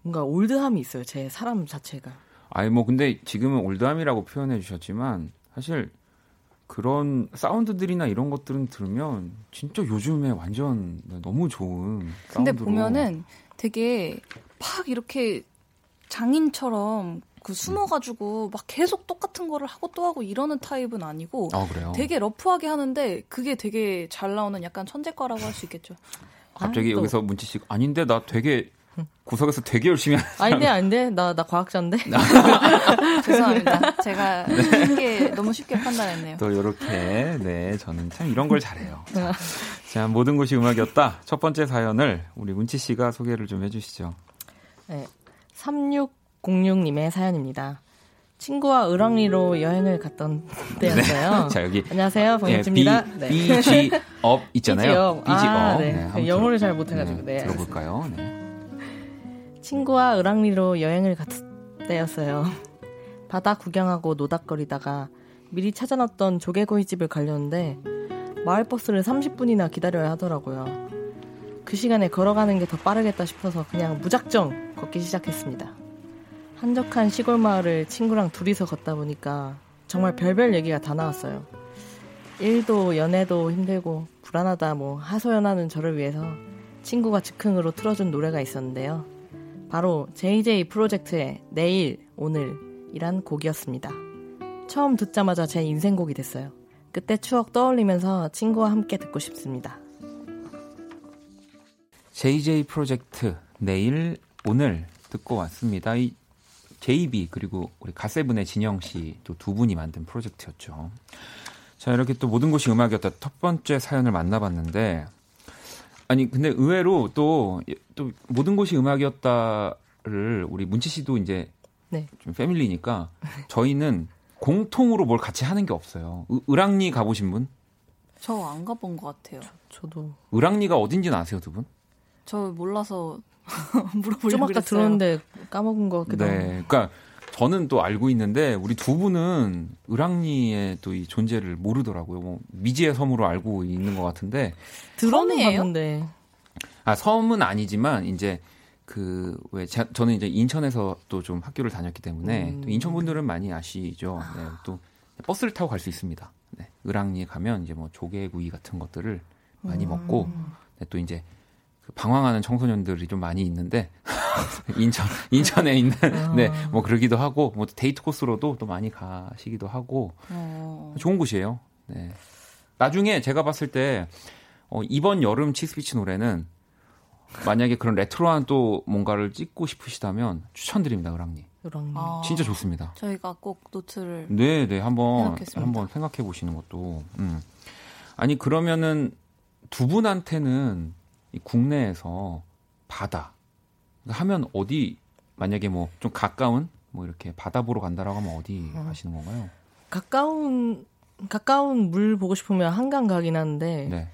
뭔가 올드함이 있어요. 제 사람 자체가. 아니 뭐 근데 지금은 올드함이라고 표현해 주셨지만 사실 그런 사운드들이나 이런 것들은 들으면 진짜 요즘에 완전 너무 좋은 근데 사운드로. 보면은 되게 팍 이렇게 장인처럼 그 숨어가지고 막 계속 똑같은 거를 하고 또 하고 이러는 타입은 아니고 아 그래요? 되게 러프하게 하는데 그게 되게 잘 나오는 약간 천재과라고 할 수 있겠죠. 갑자기 아, 또. 여기서 문치 씨 아닌데 나 되게 구석에서 되게 열심히 하... 아닌데 아닌데 나나 과학자인데. (laughs) 죄송합니다. 제가 쉽게 너무 쉽게 판단했네요. 또 이렇게 네 저는 참 이런 걸 잘해요. 자, 자 모든 곳이 음악이었다. 첫 번째 사연을 우리 문치 씨가 소개를 좀 해주시죠. 네. 3606님의 사연입니다. 친구와 을왕리로 여행을 갔던 때였어요. (laughs) 자 여기 안녕하세요, 예, 봉인치입니다. B, BG up 있잖아요. BG up. 아, 네. 한번 영어를 잘 못해가지고. 네, 들어볼까요? 네. 친구와 을왕리로 여행을 갔을 때였어요. 바다 구경하고 노닥거리다가 미리 찾아놨던 조개구이 집을 가려는데 마을 버스를 30분이나 기다려야 하더라고요. 그 시간에 걸어가는 게 더 빠르겠다 싶어서 그냥 무작정 걷기 시작했습니다. 한적한 시골 마을을 친구랑 둘이서 걷다 보니까 정말 별별 얘기가 다 나왔어요. 일도 연애도 힘들고 불안하다 뭐 하소연하는 저를 위해서 친구가 즉흥으로 틀어준 노래가 있었는데요. 바로 JJ 프로젝트의 내일, 오늘이란 곡이었습니다. 처음 듣자마자 제 인생곡이 됐어요. 그때 추억 떠올리면서 친구와 함께 듣고 싶습니다. JJ 프로젝트 내일 오늘 듣고 왔습니다. 이 JB 그리고 우리 가세븐의 진영 씨 또 두 분이 만든 프로젝트였죠. 자 이렇게 또 모든 곳이 음악이었다 첫 번째 사연을 만나봤는데 아니 근데 의외로 또또 모든 곳이 음악이었다를 우리 문치 씨도 이제 네. 좀 패밀리니까 저희는 공통으로 뭘 같이 하는 게 없어요. 의- 을왕리 가보신 분? 저 안 가본 것 같아요. 저 도 을왕리가 어딘지는 아세요 두 분? 저 몰라서 (laughs) 물어보려고 좀 아까 그랬어요. 들었는데 까먹은 것 같기도 하고. 네, 그러니까 저는 또 알고 있는데 우리 두 분은 을왕리의 또 이 존재를 모르더라고요. 뭐 미지의 섬으로 알고 있는 것 같은데? 봤는데 아 섬은 아니지만 이제 그왜 저는 이제 인천에서 또 좀 학교를 다녔기 때문에 음. 또 인천 분들은 많이 아시죠. 네, 또 버스를 타고 갈 수 있습니다. 네, 을왕리에 가면 이제 뭐 조개구이 같은 것들을 많이 음. 먹고 네, 또 이제 그 방황하는 청소년들이 좀 많이 있는데 (laughs) 인천 인천에 있는 네뭐 그러기도 하고 뭐 데이트 코스로도 또 많이 가시기도 하고 어, 좋은 곳이에요. 네. 나중에 제가 봤을 때 어, 이번 여름 치스비치 노래는 만약에 그런 레트로한 또 뭔가를 찍고 싶으시다면 추천드립니다, 을왕리. 그런 아, 진짜 좋습니다. 저희가 꼭 노트를 네, 네, 한번. 한번 생각해 보시는 것도. 음. 아니 그러면은 두 분한테는 이 국내에서 바다 하면 어디 만약에 뭐 좀 가까운 뭐 이렇게 바다 보러 간다라고 하면 어디 어. 가시는 건가요? 가까운 가까운 물 보고 싶으면 한강 가긴 하는데 네.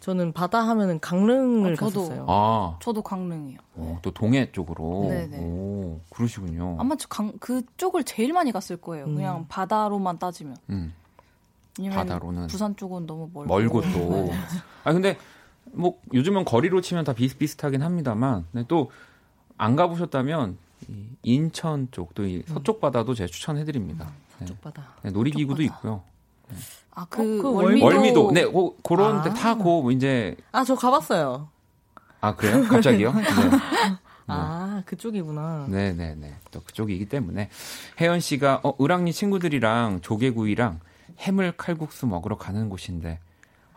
저는 바다 하면은 강릉을 아, 저도. 갔었어요. 아, 저도 강릉이요. 어, 또 동해 쪽으로. 네네. 오, 그러시군요. 아마 저 강, 그쪽을 제일 많이 갔을 거예요. 음. 그냥 바다로만 따지면. 음. 바다로는 부산 쪽은 너무 멀고. 멀고 또. (laughs) 아 근데 뭐 요즘은 거리로 치면 다 비슷비슷하긴 합니다만 네, 또안 가보셨다면 이 인천 쪽또이 서쪽 바다도 제가 추천해드립니다. 네. 쪽바다. 네, 놀이기구도 서쪽 바다. 있고요. 아, 그, 어, 그 월미도. 월미도 네 고, 그런 데 아. 타고 뭐 이제 아, 저 가봤어요. 아 그래요? 갑자기요? (laughs) 네. 아, 그쪽이구나. 네네네. 또 그쪽이기 때문에 혜연 씨가 어, 을왕리 친구들이랑 조개구이랑 해물 칼국수 먹으러 가는 곳인데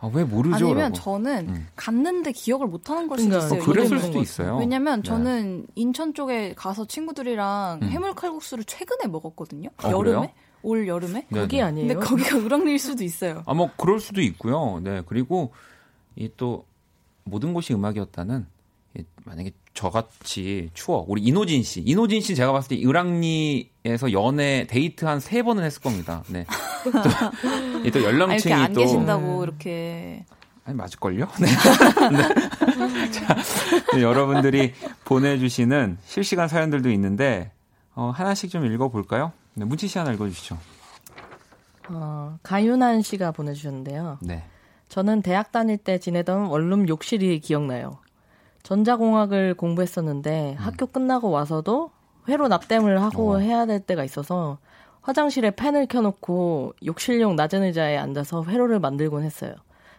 아, 왜 모르죠? 아니면 라고. 저는 음. 갔는데 기억을 못 하는 걸 수도 그러니까요. 있어요. 어, 그랬을 수도 것 있어요. 왜냐면 네. 저는 인천 쪽에 가서 친구들이랑 음. 해물 칼국수를 최근에 먹었거든요. 어, 여름에? 그래요? 올 여름에? 네, 거기 네. 아니에요? 근데 거기가 을왕리일 수도 있어요. 아, 뭐 그럴 수도 있고요. 네. 그리고 이 또 모든 곳이 음악이었다는 이 만약에 저같이 추억 우리 이노진 씨, 이노진 씨 제가 봤을 때 을왕리에서 연애 데이트 한 세 번은 했을 겁니다. 네. 또, 이또 아, 이렇게 열령층이 안또 계신다고 이렇게 아니 맞을걸요? (laughs) 네. 네. 자, 네, 여러분들이 보내주시는 실시간 사연들도 있는데 어, 하나씩 좀 읽어볼까요? 네, 문치 씨 하나 읽어주시죠. 어, 가윤한 씨가 보내주셨는데요. 네. 저는 대학 다닐 때 지내던 원룸 욕실이 기억나요. 전자공학을 공부했었는데 학교 끝나고 와서도 회로 납땜을 하고 어. 해야 될 때가 있어서 화장실에 팬을 켜놓고 욕실용 낮은 의자에 앉아서 회로를 만들곤 했어요.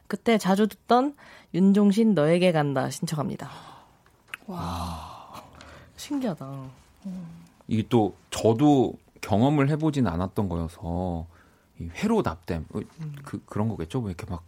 그때 자주 듣던 윤종신 너에게 간다 신청합니다. 와 신기하다. 이게 또 저도 경험을 해보진 않았던 거여서 이 회로 납땜 어, 그 그런 거겠죠? 뭐 이렇게 막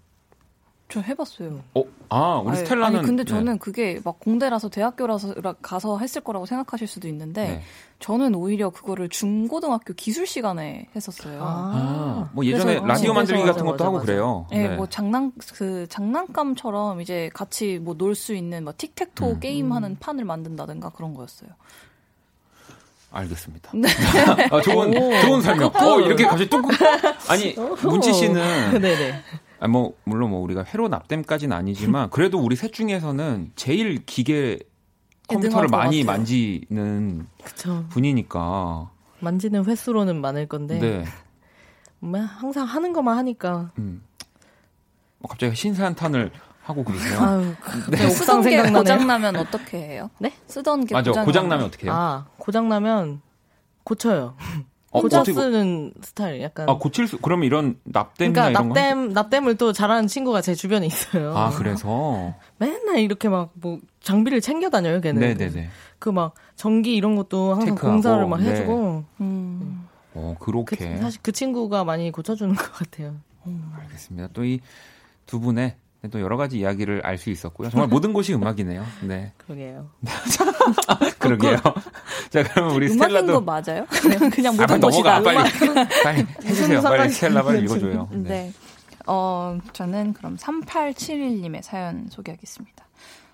저 해봤어요. 어, 아, 우리 아니, 스텔라는 아니 근데 네. 저는 그게 막 공대라서 대학교라서 라- 가서 했을 거라고 생각하실 수도 있는데 네. 저는 오히려 그거를 중고등학교 기술 시간에 했었어요. 아, 뭐 예전에 그래서, 라디오 어, 만들기 맞아, 같은 맞아, 것도 하고 맞아. 그래요. 예, 네. 뭐 장난 그 장난감처럼 이제 같이 뭐 놀 수 있는 뭐 틱택토 음. 게임 하는 판을 만든다든가 그런 거였어요. 알겠습니다. 네. (laughs) 아, 좋은 좋은 설명. 어, 이렇게 갑자기 뚝 아니 문치 씨는 네네. (laughs) 아, 뭐 물론 뭐 우리가 회로 납땜까지는 아니지만 (laughs) 그래도 우리 셋 중에서는 제일 기계 컴퓨터를 많이 같아요. 만지는 그쵸. 분이니까. 만지는 횟수로는 많을 건데 네. 뭐 항상 하는 것만 하니까 음. 어, 갑자기 신산탄을 하고 그러세요? 아유 네. 옥상 쓰던 게 생각나네요. 고장 나면 어떻게 해요? 네? 쓰던 게 맞아. 고장, 고장 나면 어떻게 해요? 아 고장 나면 고쳐요. 어, 고쳐 쓰는 스타일 약간. 아, 고칠 수 그러면 이런 납땜이나 그러니까 이런 거 납땜 납땜을 또 잘하는 친구가 제 주변에 있어요. 아, 그래서 맨날 이렇게 막 뭐 장비를 챙겨 다녀요, 걔는. 네, 네, 네. 그 막 전기 이런 것도 항상 체크하고, 공사를 막 네. 해주고. 음. 어, 그, 그렇게 사실 그 친구가 많이 고쳐주는 것 같아요. 알겠습니다. 또 이 두 분의 또 여러 가지 이야기를 알 수 있었고요. 정말 모든 곳이 음악이네요. 네. (laughs) 그러게요. (laughs) 그러게요. 자, 그러면 우리 스텔라도 거 맞아요? 그냥, 그냥 아, 모든 곳이 다 넘어가 빨리. 빨리 해주세요. 빨리 스텔라 빨리. 읽어줘요. 네. 네. 어, 저는 그럼 3871님의 사연 소개하겠습니다.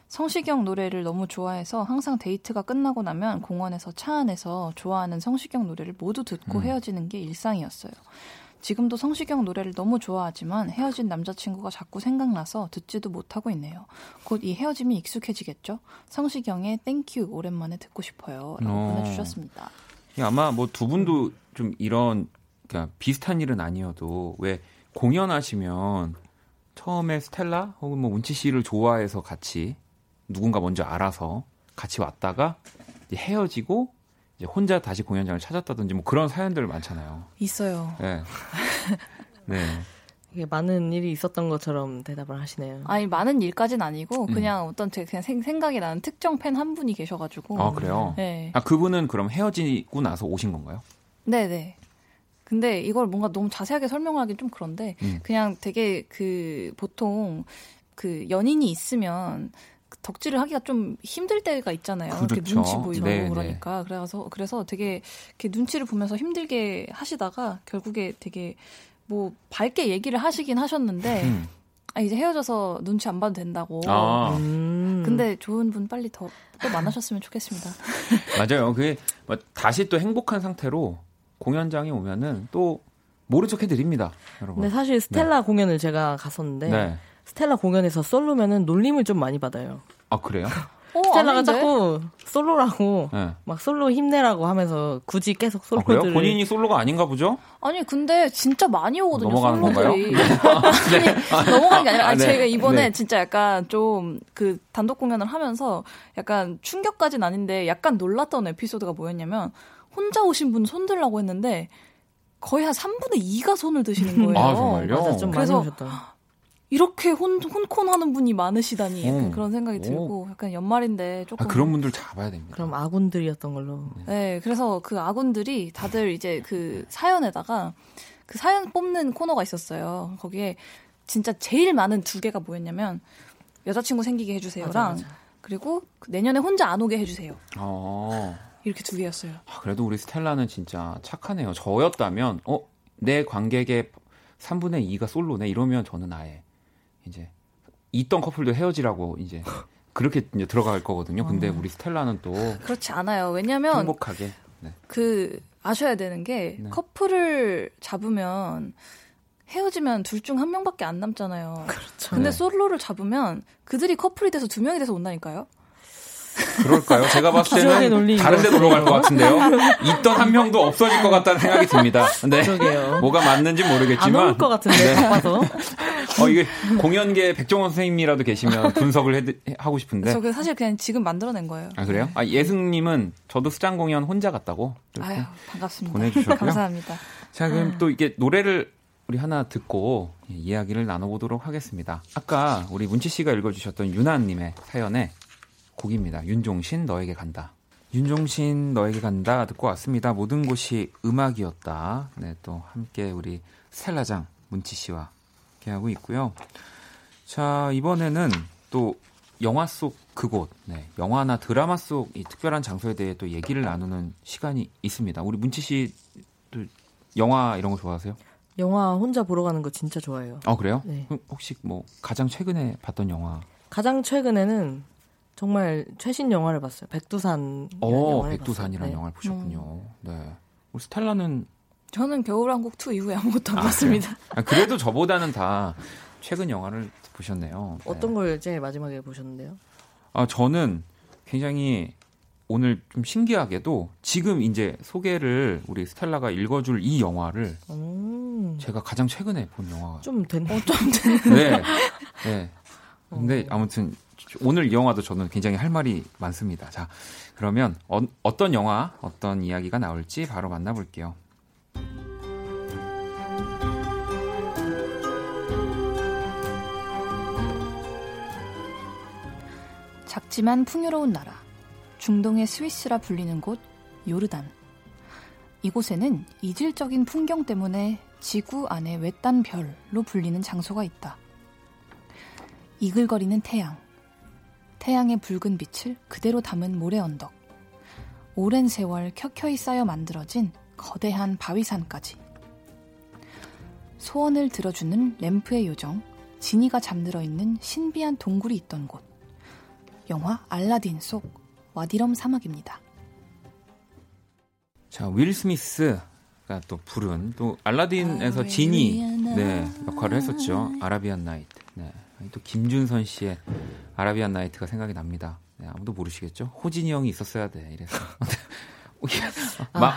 성시경 노래를 너무 좋아해서 항상 데이트가 끝나고 나면 공원에서 차 안에서 좋아하는 성시경 노래를 모두 듣고 음. 헤어지는 게 일상이었어요. 지금도 성시경 노래를 너무 좋아하지만 헤어진 남자친구가 자꾸 생각나서 듣지도 못하고 있네요. 곧 이 헤어짐이 익숙해지겠죠? 성시경의 Thank You 오랜만에 듣고 싶어요. 라고 어. 보내주셨습니다. 아마 뭐 두 분도 좀 이런 그러니까 비슷한 일은 아니어도 왜 공연하시면 처음에 스텔라 혹은 뭐 문치 씨를 좋아해서 같이 누군가 먼저 알아서 같이 왔다가 헤어지고 이제 혼자 다시 공연장을 찾았다든지 뭐 그런 사연들 많잖아요. 있어요. 네. (laughs) 네. 이게 많은 일이 있었던 것처럼 대답을 하시네요. 아니 많은 일까지는 아니고 음. 그냥 어떤 제 그냥 생, 생각이 나는 특정 팬 한 분이 계셔가지고 아 그래요? 네, 아 그분은 그럼 헤어지고 나서 오신 건가요? 네, 네. 근데 이걸 뭔가 너무 자세하게 설명하기 좀 그런데 음. 그냥 되게 그 보통 그 연인이 있으면 그 덕질을 하기가 좀 힘들 때가 있잖아요. 이렇게 그렇죠. 눈치 보이고 네, 네. 그러니까 그래서 그래서 되게 이렇게 눈치를 보면서 힘들게 하시다가 결국에 되게 뭐 밝게 얘기를 하시긴 하셨는데 음. 아, 이제 헤어져서 눈치 안 봐도 된다고. 아 음. 근데 좋은 분 빨리 더, 또 만나셨으면 좋겠습니다. (laughs) 맞아요. 그게 뭐 다시 또 행복한 상태로 공연장에 오면은 또 모른 척 해드립니다, 여러분. 근데 사실 스텔라 공연을 제가 갔었는데 네. 스텔라 공연에서 솔로면은 놀림을 좀 많이 받아요. 아 그래요? 어, 스텔라가 아닌데? 자꾸 솔로라고 네. 막 솔로 힘내라고 하면서 굳이 계속 아, 그래요? 솔로들을 본인이 솔로가 아닌가 보죠? 아니 근데 진짜 많이 오거든요. 넘어가는 솔로들이. (laughs) 네. 아니, 넘어가는 게 아니라 아니, 아, 네. 저희가 이번에 네. 진짜 약간 좀 그 단독 공연을 하면서 약간 충격까지는 아닌데 약간 놀랐던 에피소드가 뭐였냐면 혼자 오신 분 손들라고 했는데 거의 한 3분의 2가 손을 드시는 거예요. 아, 정말요? 맞아 좀 그래서 많이 오셨다. 이렇게 혼, 혼콘하는 분이 많으시다니 약간 오. 그런 생각이 오. 들고 약간 연말인데 아, 조금 그런 분들 잡아야 됩니다. 그럼 아군들이었던 걸로. 네, 그래서 그 아군들이 다들 이제 그 사연에다가 그 사연 뽑는 코너가 있었어요. 거기에 진짜 제일 많은 두 개가 뭐였냐면 여자친구 생기게 해주세요랑 맞아, 맞아. 그리고 그 내년에 혼자 안 오게 해주세요. 어. 이렇게 두 개였어요. 아, 그래도 우리 스텔라는 진짜 착하네요. 저였다면, 어, 내 관객의 3분의 2가 솔로네. 이러면 저는 아예 이제 있던 커플도 헤어지라고 이제 그렇게 이제 들어갈 거거든요. 근데 우리 스텔라는 또 그렇지 않아요. 왜냐면 행복하게. 네. 그 아셔야 되는 게 네. 커플을 잡으면 헤어지면 둘 중 한 명밖에 안 남잖아요. 그렇죠. 근데 네. 솔로를 잡으면 그들이 커플이 돼서 두 명이 돼서 온다니까요. 그럴까요? 제가 봤을 때는 다른 데것 놀러 갈것 같은데요. (laughs) 있던 한 명도 없어질 것 같다는 생각이 듭니다. 네. 그러게요. 뭐가 맞는지 안 모르겠지만 올것 같은데 바빠서. 어 이게 공연계 백종원 선생님이라도 계시면 분석을 해, 하고 싶은데. 저그 사실 그냥 지금 만들어낸 거예요. 아 그래요? 아 예승님은 저도 수장 공연 혼자 갔다고 아유, 반갑습니다. 보내주셨고요. 감사합니다. 자, 그럼 또 이게 노래를 우리 하나 듣고 예, 이야기를 나눠보도록 하겠습니다. 아까 우리 문치 씨가 읽어주셨던 유나님의 사연에 곡입니다. 윤종신 너에게 간다. 윤종신 너에게 간다 듣고 왔습니다. 모든 곳이 음악이었다. 네, 또 함께 우리 스텔라장 문치 씨와 함께 하고 있고요. 자, 이번에는 또 영화 속 그곳, 네, 영화나 드라마 속 이 특별한 장소에 대해 또 얘기를 나누는 시간이 있습니다. 우리 문치 씨도 영화 이런 거 좋아하세요? 영화 혼자 보러 가는 거 진짜 좋아해요. 어 그래요? 네. 혹시 뭐 가장 최근에 봤던 영화? 가장 최근에는 정말 최신 영화를 봤어요. 백두산. 어 백두산이라는 네. 영화를 보셨군요. 네. 우리 스텔라는 저는 겨울왕국 2 이후에 아무것도 안 아, 봤습니다. 아, 그래도 저보다는 다 최근 영화를 보셨네요. 네. 어떤 걸 제일 마지막에 보셨는데요? 아 저는 굉장히 오늘 좀 신기하게도 지금 이제 소개를 우리 스텔라가 읽어줄 이 영화를 음, 제가 가장 최근에 본 영화가 좀 됐네. 네. 네. 근데 아무튼 오늘 이 영화도 저는 굉장히 할 말이 많습니다. 자, 그러면 어, 어떤 영화, 어떤 이야기가 나올지 바로 만나볼게요. 작지만 풍요로운 나라. 중동의 스위스라 불리는 곳 요르단. 이곳에는 이질적인 풍경 때문에 지구 안의 외딴 별로 불리는 장소가 있다. 이글거리는 태양. 태양의 붉은 빛을 그대로 담은 모래 언덕. 오랜 세월 켜켜이 쌓여 만들어진 거대한 바위산까지. 소원을 들어주는 램프의 요정, 지니가 잠들어 있는 신비한 동굴이 있던 곳. 영화 알라딘 속 와디럼 사막입니다. 자, 윌 스미스가 또 부른 또 알라딘에서 지니 네, 역할을 했었죠. 아라비안 나이트. 네. 또 김준선 씨의 아라비안 나이트가 생각이 납니다. 네, 아무도 모르시겠죠? 호진이 형이 있었어야 돼. 이래서. (laughs) 마,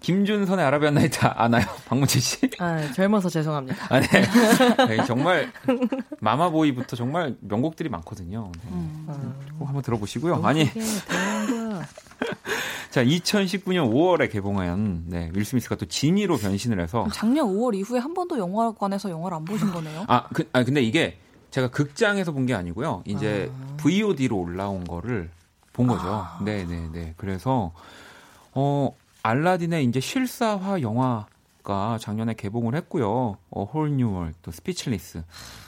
김준선의 아라비안 나이트 아나요? (laughs) 박문채 씨? 아, 젊어서 죄송합니다. 아, 네. 네, 정말 마마보이부터 정말 명곡들이 많거든요. 네. 아, 꼭 한번 들어보시고요. 아니, 이게 대단한 (laughs) 자 2019년 5월에 개봉한 네, 윌 스미스가 또 지니로 변신을 해서 작년 5월 이후에 한 번도 영화관에서 영화를 안 보신 거네요. 아, 그, 아 근데 이게 제가 극장에서 본 게 아니고요. 이제 VOD로 올라온 거를 본 거죠. 네, 네, 네. 그래서 어 알라딘의 이제 실사화 영화가 작년에 개봉을 했고요. A Whole New World 또 Speechless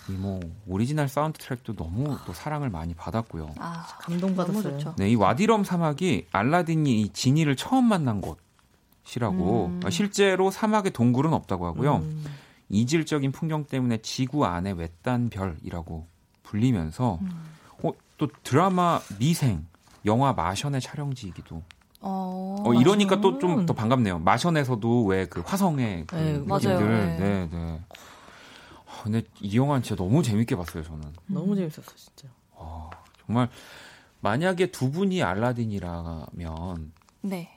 이 뭐 오리지널 사운드 트랙도 너무 또 사랑을 많이 받았고요. 아, 감동받았어요. 네, 이 와디 럼 사막이 알라딘이 이 지니를 처음 만난 곳이라고 음. 실제로 사막에 동굴은 없다고 하고요. 음, 이질적인 풍경 때문에 지구 안의 외딴 별이라고 불리면서 어, 또 드라마 미생, 영화 마션의 촬영지이기도. 어, 어, 이러니까 또 좀 더 반갑네요. 마션에서도 왜 그 화성의 그 네, 느낌들. 맞아요. 네. 네, 네. 아, 근데 이 영화는 진짜 너무 재밌게 봤어요, 저는. 너무 재밌었어, 진짜. 아, 정말 만약에 두 분이 알라딘이라면 네.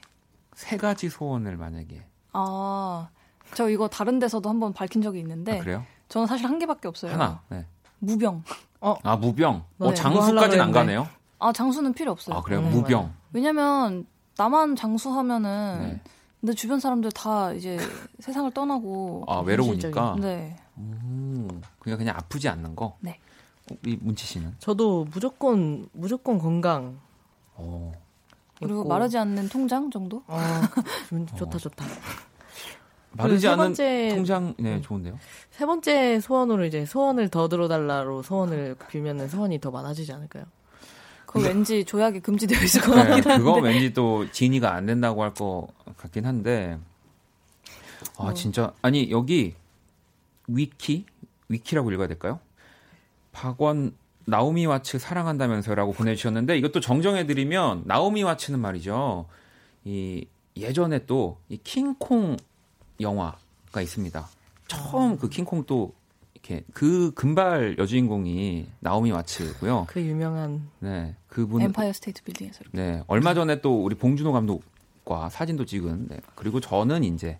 세 가지 소원을 만약에 아, 저 이거 다른 데서도 한번 밝힌 적이 있는데 아, 그래요? 저는 사실 한 개밖에 없어요. 하나. 네. 무병. 아 무병. 네, 어, 뭐 장수까지는 안 가네요. 아, 장수는 필요 없어요. 아 그래요? 네, 무병. 왜냐면 나만 장수하면은 네. 내 주변 사람들 다 이제 (laughs) 세상을 떠나고 아 외로우니까. 네. 음, 그냥 그냥 아프지 않는 거. 네. 어, 이 문치 씨는. 저도 무조건 무조건 건강. 어. 그리고 있고. 마르지 않는 통장 정도? 어, (laughs) 음, 좋다 좋다. 마르지 세 않은 통장 네 좋은데요. 세 번째 소원으로 이제 소원을 더 들어달라로 소원을 빌면은 소원이 더 많아지지 않을까요? 그거 왠지 조약에 금지되어 있을 것 네, 같긴 한데. 그거 왠지 또 진이가 안 된다고 할 것 같긴 한데. 어. 아 진짜 아니 여기 위키 위키라고 읽어야 될까요? 박원 나오미 와츠 사랑한다면서요라고 보내주셨는데 이것도 정정해드리면 나오미 와츠는 말이죠. 이 예전에 또 이 킹콩 영화가 있습니다. 처음 그 킹콩 또 이렇게 그 금발 여주인공이 나오미 와츠고요. 그 유명한 네, 그분 엠파이어 스테이트 빌딩에서 이렇게. 네, 얼마 전에 또 우리 봉준호 감독과 사진도 찍은. 네. 그리고 저는 이제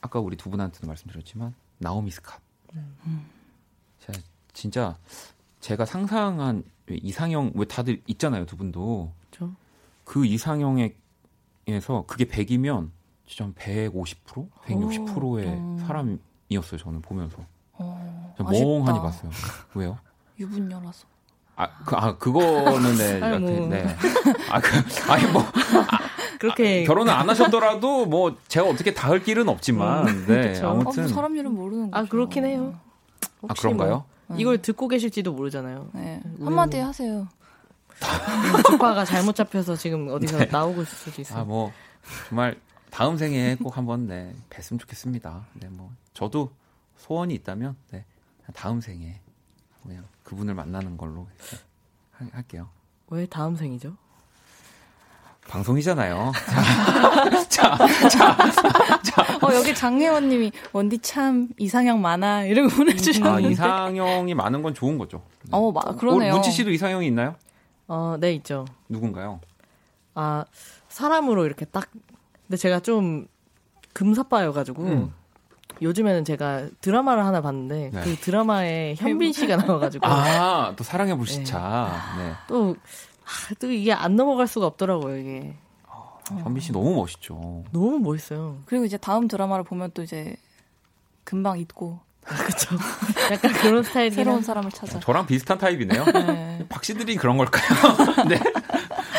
아까 우리 두 분한테도 말씀드렸지만 나오미 스캇. 제가 진짜 제가 상상한 이상형 왜 다들 있잖아요 두 분도 저그 이상형에서 그게 100이면 진짜 한 150%, 160%의 음. 사람이었어요 저는 보면서 어. 멍하니 봤어요. 왜요? 유분녀라서. 아, 그, 아 그거는 네, (laughs) 아니, 뭐. 네. 아, 그, 아니 뭐 그렇게 결혼을 안 하셨더라도 뭐 제가 어떻게 닿을 길은 없지만 네 그쵸. 어, 아무튼 뭐 사람 일은 모르는 거죠. 아 그렇긴 해요. 아 혹시 그런가요? 뭐 이걸 듣고 계실지도 모르잖아요. 네. 우리 한마디 뭐- 하세요. 주파가 잘못 잡혀서 지금 어디서 나오고 있을 수도 있어요. 아 뭐 정말 다음 생에 꼭 한번 네 뵀으면 좋겠습니다. 네 뭐 저도 소원이 있다면 네 다음 생에 그냥 그분을 만나는 걸로 하- 할게요. 왜 다음 생이죠? 방송이잖아요. (laughs) 어, 여기 장혜원님이 원디 참 이상형 많아 이러고 아 보내주셨는데. 이상형이 많은 건 좋은 거죠. 네. 어, 마, 그러네요. 문치 씨도 이상형이 있나요? 어, 네 있죠. 누군가요? 아 사람으로 이렇게 딱. 근데 제가 좀 금사빠여가지고 음. 요즘에는 제가 드라마를 하나 봤는데 네. 그 드라마에 현빈 씨가 (laughs) 나와가지고 아 또 사랑의 불시차. 네. 또, 아, 또 이게 안 넘어갈 수가 없더라고요 이게 현빈 씨 너무 멋있죠. 너무 멋있어요. 그리고 이제 다음 드라마를 보면 또 이제 금방 잊고 (laughs) 그렇죠. 약간 그런 스타일이긴 새로운 한- 사람을 찾아. 저랑 비슷한 타입이네요. 네. (laughs) 박 씨들이 그런 걸까요? 네.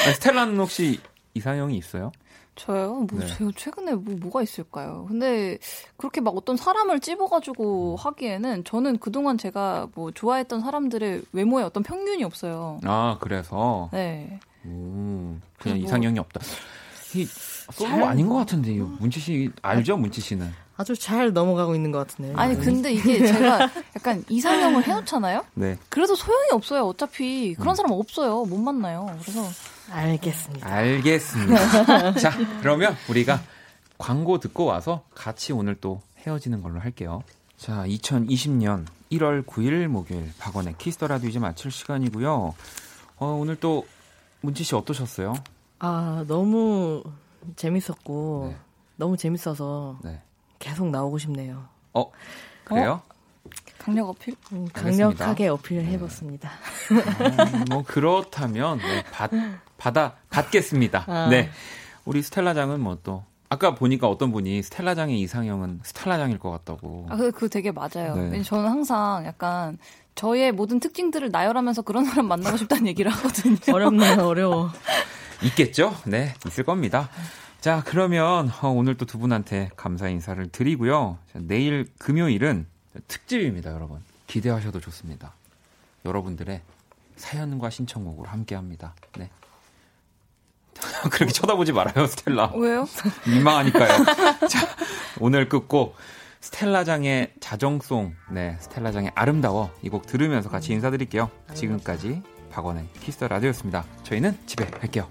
아니, 스텔라는 혹시 이상형이 있어요? 저요? 뭐, 네. 제가 최근에 뭐, 뭐가 있을까요? 근데 그렇게 막 어떤 사람을 찝어가지고 하기에는 저는 그동안 제가 뭐 좋아했던 사람들의 외모에 어떤 평균이 없어요. 아 그래서 네. 음, 그냥 뭐- 이상형이 없다. 이 솔로 아닌 것 같은데 요 문치 씨 알죠? 문치 씨는 아주 잘 넘어가고 있는 것 같은데. 아니, 근데 이게 제가 약간 이상형을 해놓잖아요? 네 그래도 소용이 없어요. 어차피 그런 사람 없어요. 못 만나요. 그래서 알겠습니다. 알겠습니다. (laughs) 자 그러면 우리가 광고 듣고 와서 같이 오늘 또 헤어지는 걸로 할게요. 자 2020년 1월 9일 목요일 박원의 키스 더 라디오 이제 마칠 시간이고요. 어, 오늘 또 문치 씨 어떠셨어요? 아 너무 재밌었고 네. 너무 재밌어서 네. 계속 나오고 싶네요. 어 그래요? 강력 어필? 음, 알겠습니다. 강력하게 어필을 해봤습니다. 음, 뭐 그렇다면 네, 받 받아 받겠습니다. 아. 네. 우리 스텔라장은 뭐 또 아까 보니까 어떤 분이 스텔라장의 이상형은 스텔라장일 것 같다고. 아, 그, 그 되게 맞아요. 네. 저는 항상 약간 저의 모든 특징들을 나열하면서 그런 사람 만나고 싶다는 얘기를 하거든요. (laughs) 어렵네요, 어려워. 있겠죠? 네, 있을 겁니다. 자, 그러면 어, 오늘 또 두 분한테 감사 인사를 드리고요. 자, 내일 금요일은 특집입니다, 여러분. 기대하셔도 좋습니다. 여러분들의 사연과 신청곡으로 함께 합니다. 네. (laughs) 그렇게 쳐다보지 말아요, 스텔라. 왜요? (laughs) 민망하니까요. (laughs) 자, 오늘 끝곡 스텔라장의 자정송, 네, 스텔라장의 아름다워 이 곡 들으면서 같이 인사드릴게요. 지금까지 박원의 키스 더 라디오였습니다. 저희는 집에 갈게요.